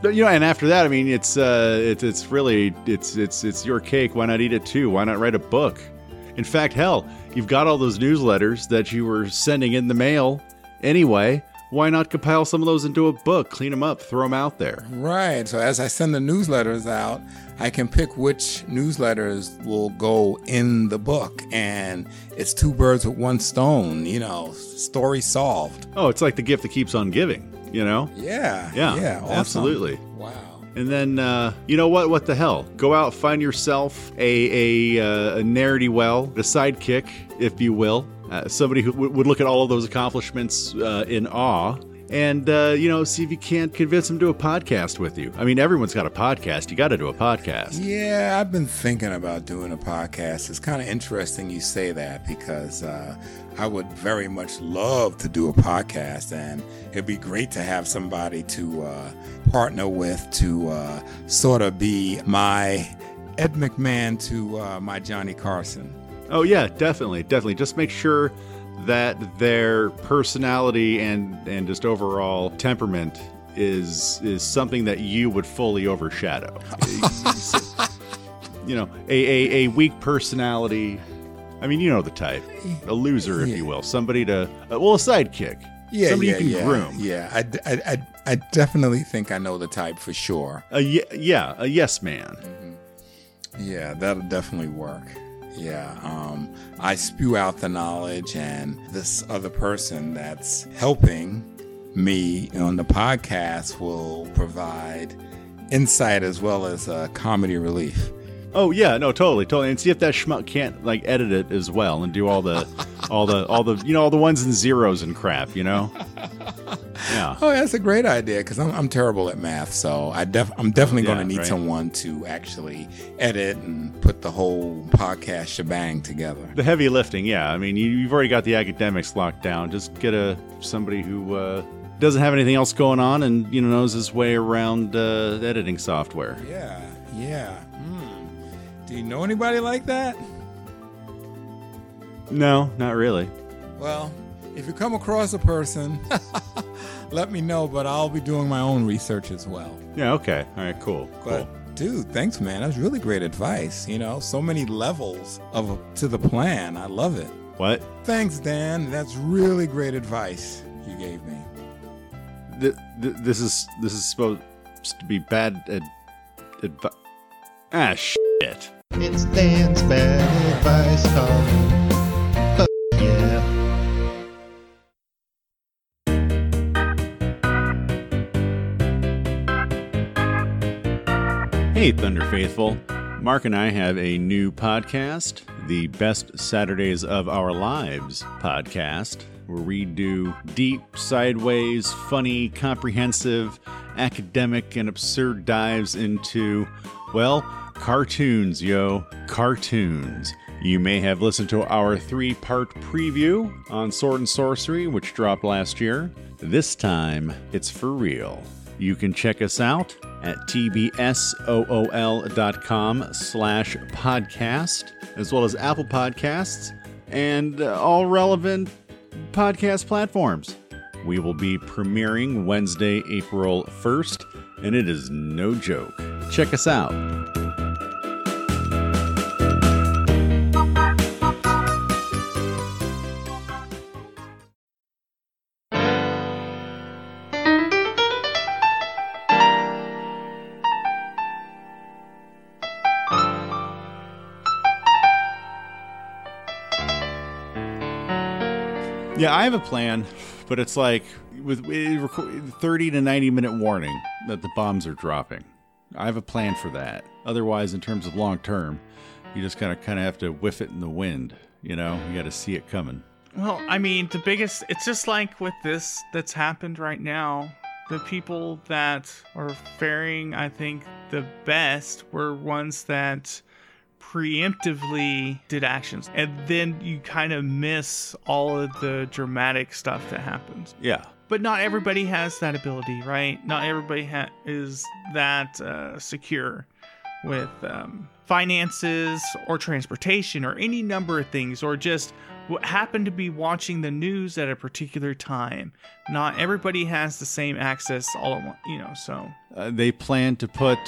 You know, and after that, I mean, it's uh, it's it's really it's it's it's your cake. Why not eat it too? Why not write a book? In fact, hell, you've got all those newsletters that you were sending in the mail anyway. Why not compile some of those into a book, clean them up, throw them out there?
Right. So as I send the newsletters out, I can pick which newsletters will go in the book. And it's two birds with one stone, you know, story solved.
Oh, it's like the gift that keeps on giving. You know?
Yeah.
Yeah,
Yeah. awesome.
absolutely.
Wow.
And then, uh, you know what? What the hell? Go out, find yourself a a, uh, a nerdy well, a sidekick, if you will, uh, somebody who w- would look at all of those accomplishments uh, in awe, and uh, you know, see if you can't convince them to do a podcast with you. I mean, everyone's got a podcast. You got to do a podcast.
Yeah, I've been thinking about doing a podcast. It's kind of interesting you say that because uh, I would very much love to do a podcast, and it'd be great to have somebody to uh, partner with to uh, sort of be my Ed McMahon to uh, my Johnny Carson.
Oh yeah, definitely, definitely. Just make sure that their personality and and just overall temperament is is something that you would fully overshadow. <laughs> you know, a, a, a weak personality. I mean, you know the type, a loser, if you will, somebody to uh, well, a sidekick,
Yeah,
somebody
yeah,
you can
yeah,
groom.
Yeah, I, I, I, I definitely think I know the type for sure.
A ye- yeah, a yes man.
Yeah, that'll definitely work. Yeah, um, I spew out the knowledge, and this other person that's helping me on the podcast will provide insight as well as uh, comedy relief.
Oh yeah, no, totally, totally. And see if that schmuck can't like edit it as well and do all the, all the, all the, you know, all the ones and zeros and crap. You know. <laughs> Yeah.
Oh, that's a great idea because I'm, I'm terrible at math, so I def- I'm definitely going
Yeah,
to need
right.
someone to actually edit and put the whole podcast shebang together.
The heavy lifting, yeah. I mean, you, you've already got the academics locked down. Just get a somebody who uh, doesn't have anything else going on and you know knows his way around uh, editing software.
Yeah, yeah. Hmm. Do you know anybody like that?
No, not really.
Well, if you come across a person, <laughs> let me know, but I'll be doing my own research as well.
Yeah. Okay. All right. Cool. Cool.
Dude, thanks, man. That was really great advice. You know, so many levels of to the plan. I love it.
What?
Thanks, Dan. That's really great advice you gave me.
Th- th- this is this is supposed to be bad ad- Ah, shit.
It's Dan's bad advice call. Yeah.
Hey, Thunder Faithful. Mark and I have a new podcast, the Best Saturdays of Our Lives podcast, where we do deep, sideways, funny, comprehensive, academic, and absurd dives into, well, cartoons, yo, cartoons. You may have listened to our three part preview on Sword and Sorcery, which dropped last year. This time, it's for real. You can check us out at tbsool.com slash podcast, as well as Apple Podcasts and all relevant podcast platforms. We will be premiering Wednesday, April 1st, and it is no joke. Check us out. Yeah, I have a plan, but it's like with with 30 to 90 minute warning that the bombs are dropping. I have a plan for that. Otherwise, in terms of long term, you just kind of kind of have to whiff it in the wind. You know, you got to see it coming.
Well, I mean, the biggest, it's just like with this that's happened right now. The people that are faring, I think, the best were ones that preemptively did actions. And then you kind of miss all of the dramatic stuff that happens.
Yeah.
But not everybody has that ability, right? Not everybody ha- is that uh, secure with um, finances or transportation or any number of things, or just what happened to be watching the news at a particular time. Not everybody has the same access all at once, you know. So
Uh, they plan to put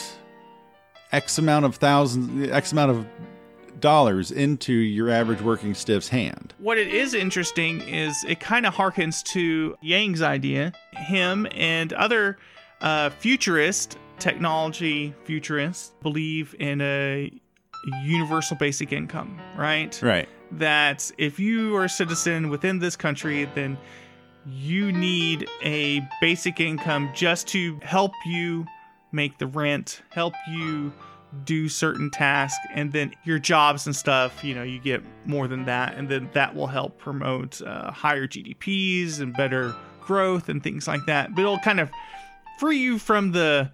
X amount of thousands, X amount of dollars into your average working stiff's hand.
what it is interesting is it kind of harkens to Yang's idea. Him and other uh, futurist technology futurists believe in a universal basic income, right?
Right.
That if you are a citizen within this country, then you need a basic income just to help you make the rent, help you do certain tasks, and then your jobs and stuff, you know, you get more than that, and then that will help promote uh, higher GDPs and better growth and things like that. But it'll kind of free you from the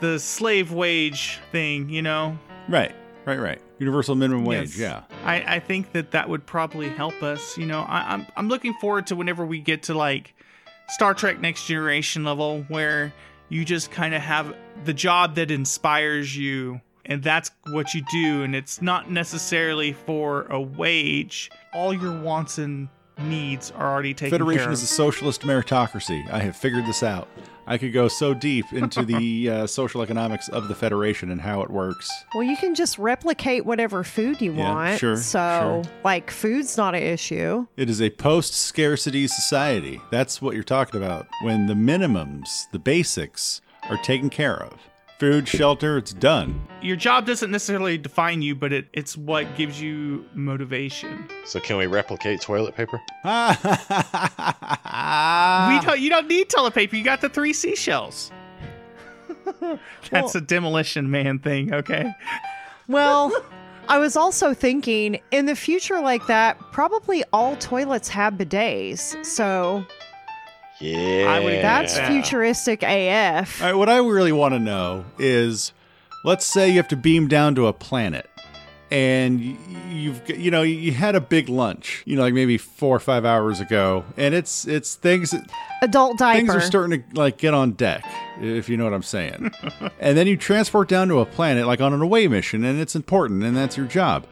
the slave wage thing, you know.
Right. Right. Right. Universal minimum wage.
Yes.
Yeah.
I, I think that that would probably help us. You know, I, I'm I'm looking forward to whenever we get to like Star Trek Next Generation level, where you just kind of have the job that inspires you, and that's what you do, and it's not necessarily for a wage. All your wants and needs are already taken
Federation
care
is a socialist meritocracy. I have figured this out. I could go so deep into the <laughs> uh, social economics of the Federation and how it works.
Well, you can just replicate whatever food you
Yeah,
want.
sure,
So,
sure.
like, food's not an issue.
It is a post scarcity society. That's what you're talking about. When the minimums, the basics, are taken care of. Food, shelter, it's done.
Your job doesn't necessarily define you, but it, it's what gives you motivation.
So can we replicate toilet paper?
we don't, you don't need toilet paper. You got the three seashells. <laughs> That's a demolition man thing, okay?
Well, I was also thinking in the future like that, probably all toilets have bidets. So
Yeah.
that's futuristic AF.
All right, what I really want to know is let's say you have to beam down to a planet and you've you know you had a big lunch you know like maybe four or five hours ago and it's it's things
Adult diaper.
things are starting to like get on deck if you know what i'm saying <laughs> and then you transport down to a planet like on an away mission and it's important and that's your job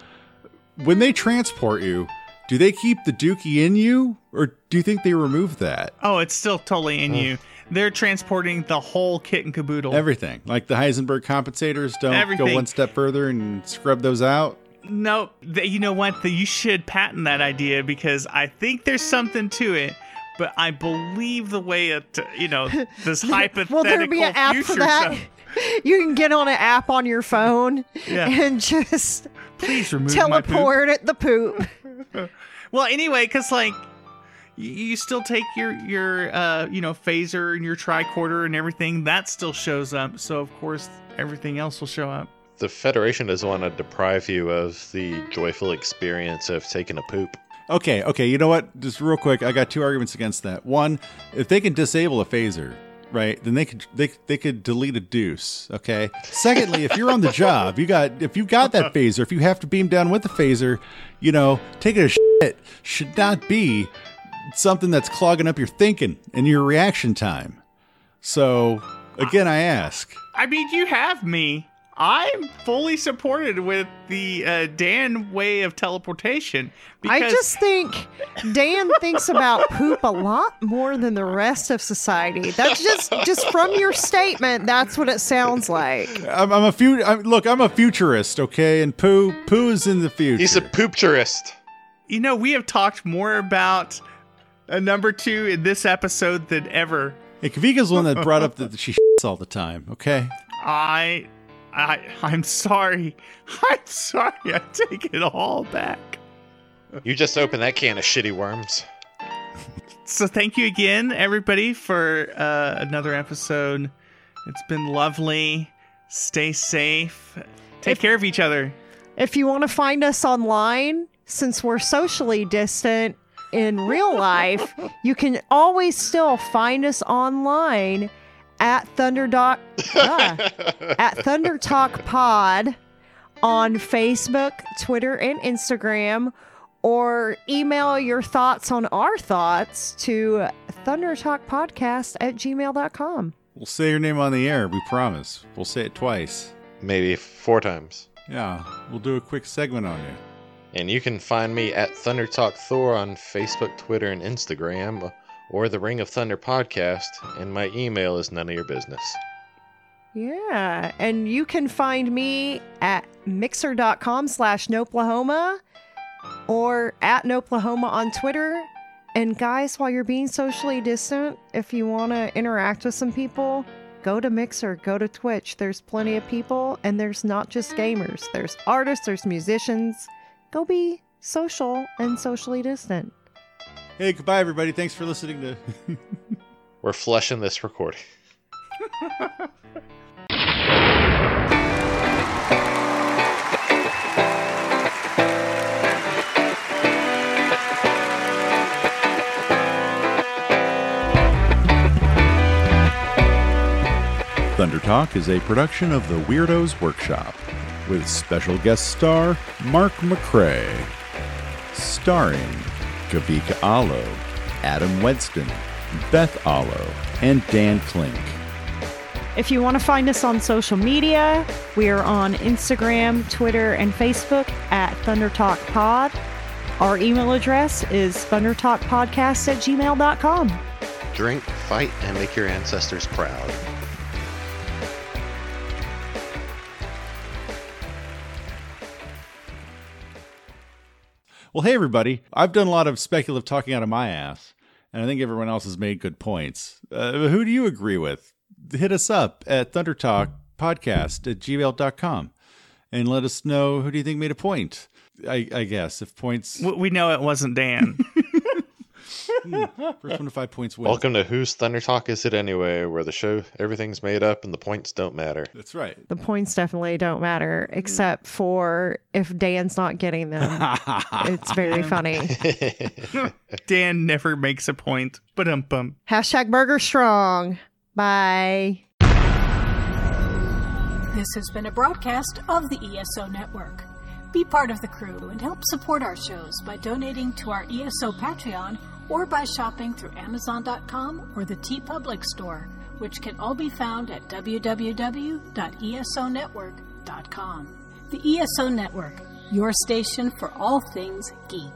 when they transport you do they keep the dookie in you or do you think they remove that
Oh, it's still totally in you. They're transporting the whole kit and caboodle.
Everything. Like the Heisenberg compensators don't
Everything.
go one step further and scrub those out.
No, th- you know what? The, you should patent that idea because I think there's something to it. But I believe the way it, you know, this hypothetical <laughs>
Will there be an app for that?
stuff- <laughs>
You can get on an app on your phone
Yeah.
and just
Please remove my poop.
teleport at the poop. <laughs>
Well, anyway, because like you, you still take your your uh you know phaser and your tricorder and everything that still shows up. So of course everything else will show up.
The Federation doesn't want to deprive you of the joyful experience of taking a poop.
Okay, okay, you know what? Just real quick, I got two arguments against that. One, if they can disable a phaser, right, then they could they they could delete a deuce. Okay. Secondly, if you're on the job, you got if you got that phaser, if you have to beam down with the phaser, you know, taking a shit should not be something that's clogging up your thinking and your reaction time. So again, I ask.
I mean, you have me. I'm fully supported with the uh, Dan way of teleportation.
I just think Dan thinks about poop a lot more than the rest of society. That's just just from your statement. That's what it sounds like.
I'm, I'm a few. I'm, look, I'm a futurist, okay, and poo poo is in the future.
He's a poopturist.
you know we have talked more about a number two in this episode than ever.
Hey, Kavika's the one that brought up that she <laughs> shits all the time. Okay.
I, I, I'm sorry. <laughs> I'm sorry. I take it all back.
You just opened that can of shitty worms.
So thank you again, everybody, for uh, another episode. It's been lovely. Stay safe. Take care of each other.
If you want to find us online, since we're socially distant in real life, <laughs> you can always still find us online at Thunderdoc ah, <laughs> at Thunder Talk Pod on Facebook, Twitter, and Instagram, or email your thoughts on our thoughts to thundertalkpodcast at gmail.com.
We'll say your name on the air. We promise. We'll say it twice.
Maybe four times.
Yeah, we'll do a quick segment on you.
And you can find me at Thunder Talk Thor on Facebook, Twitter, and Instagram, or the Ring of Thunder podcast, and my email is none of your business.
Yeah, and you can find me at mixer.com slash Noplahoma or at Noplahoma on Twitter. And guys, while you're being socially distant, if you want to interact with some people, go to Mixer, go to Twitch. There's plenty of people, and there's not just gamers. There's artists, there's musicians. Go be social and socially distant.
Hey, goodbye, everybody. Thanks for listening to. <laughs>
We're flushing this recording.
Thunder Talk is a production of the Weirdos Workshop with special guest star Mark McCrae, starring Kavika Allo, Adam Wedston, Beth Allo, and Dan Klink.
If you want to find us on social media, we are on Instagram, Twitter, and Facebook at Thunder Talk Pod. Our email address is thundertalkpodcast at gmail.com.
Drink, fight, and make your ancestors proud.
Well, hey, everybody. I've done a lot of speculative talking out of my ass, and I think everyone else has made good points. Uh, who do you agree with? Hit us up at thundertalkpodcast at gmail.com and let us know who do you think made a point. I, I guess if points.
We know it wasn't Dan. <laughs>
First one to five points wins.
Welcome to Whose Thunder Talk Is It Anyway, where the show, everything's made up and the points don't matter.
That's right.
The points definitely don't matter, except for if Dan's not getting them. <laughs> it's very funny. <laughs>
Dan never makes a point. But um bum.
Hashtag Burger Strong. Bye.
This has been a broadcast of the ESO Network. Be part of the crew and help support our shows by donating to our ESO Patreon or by shopping through Amazon.com or the TeePublic Store, which can all be found at www.esonetwork.com. The ESO Network, your station for all things geek.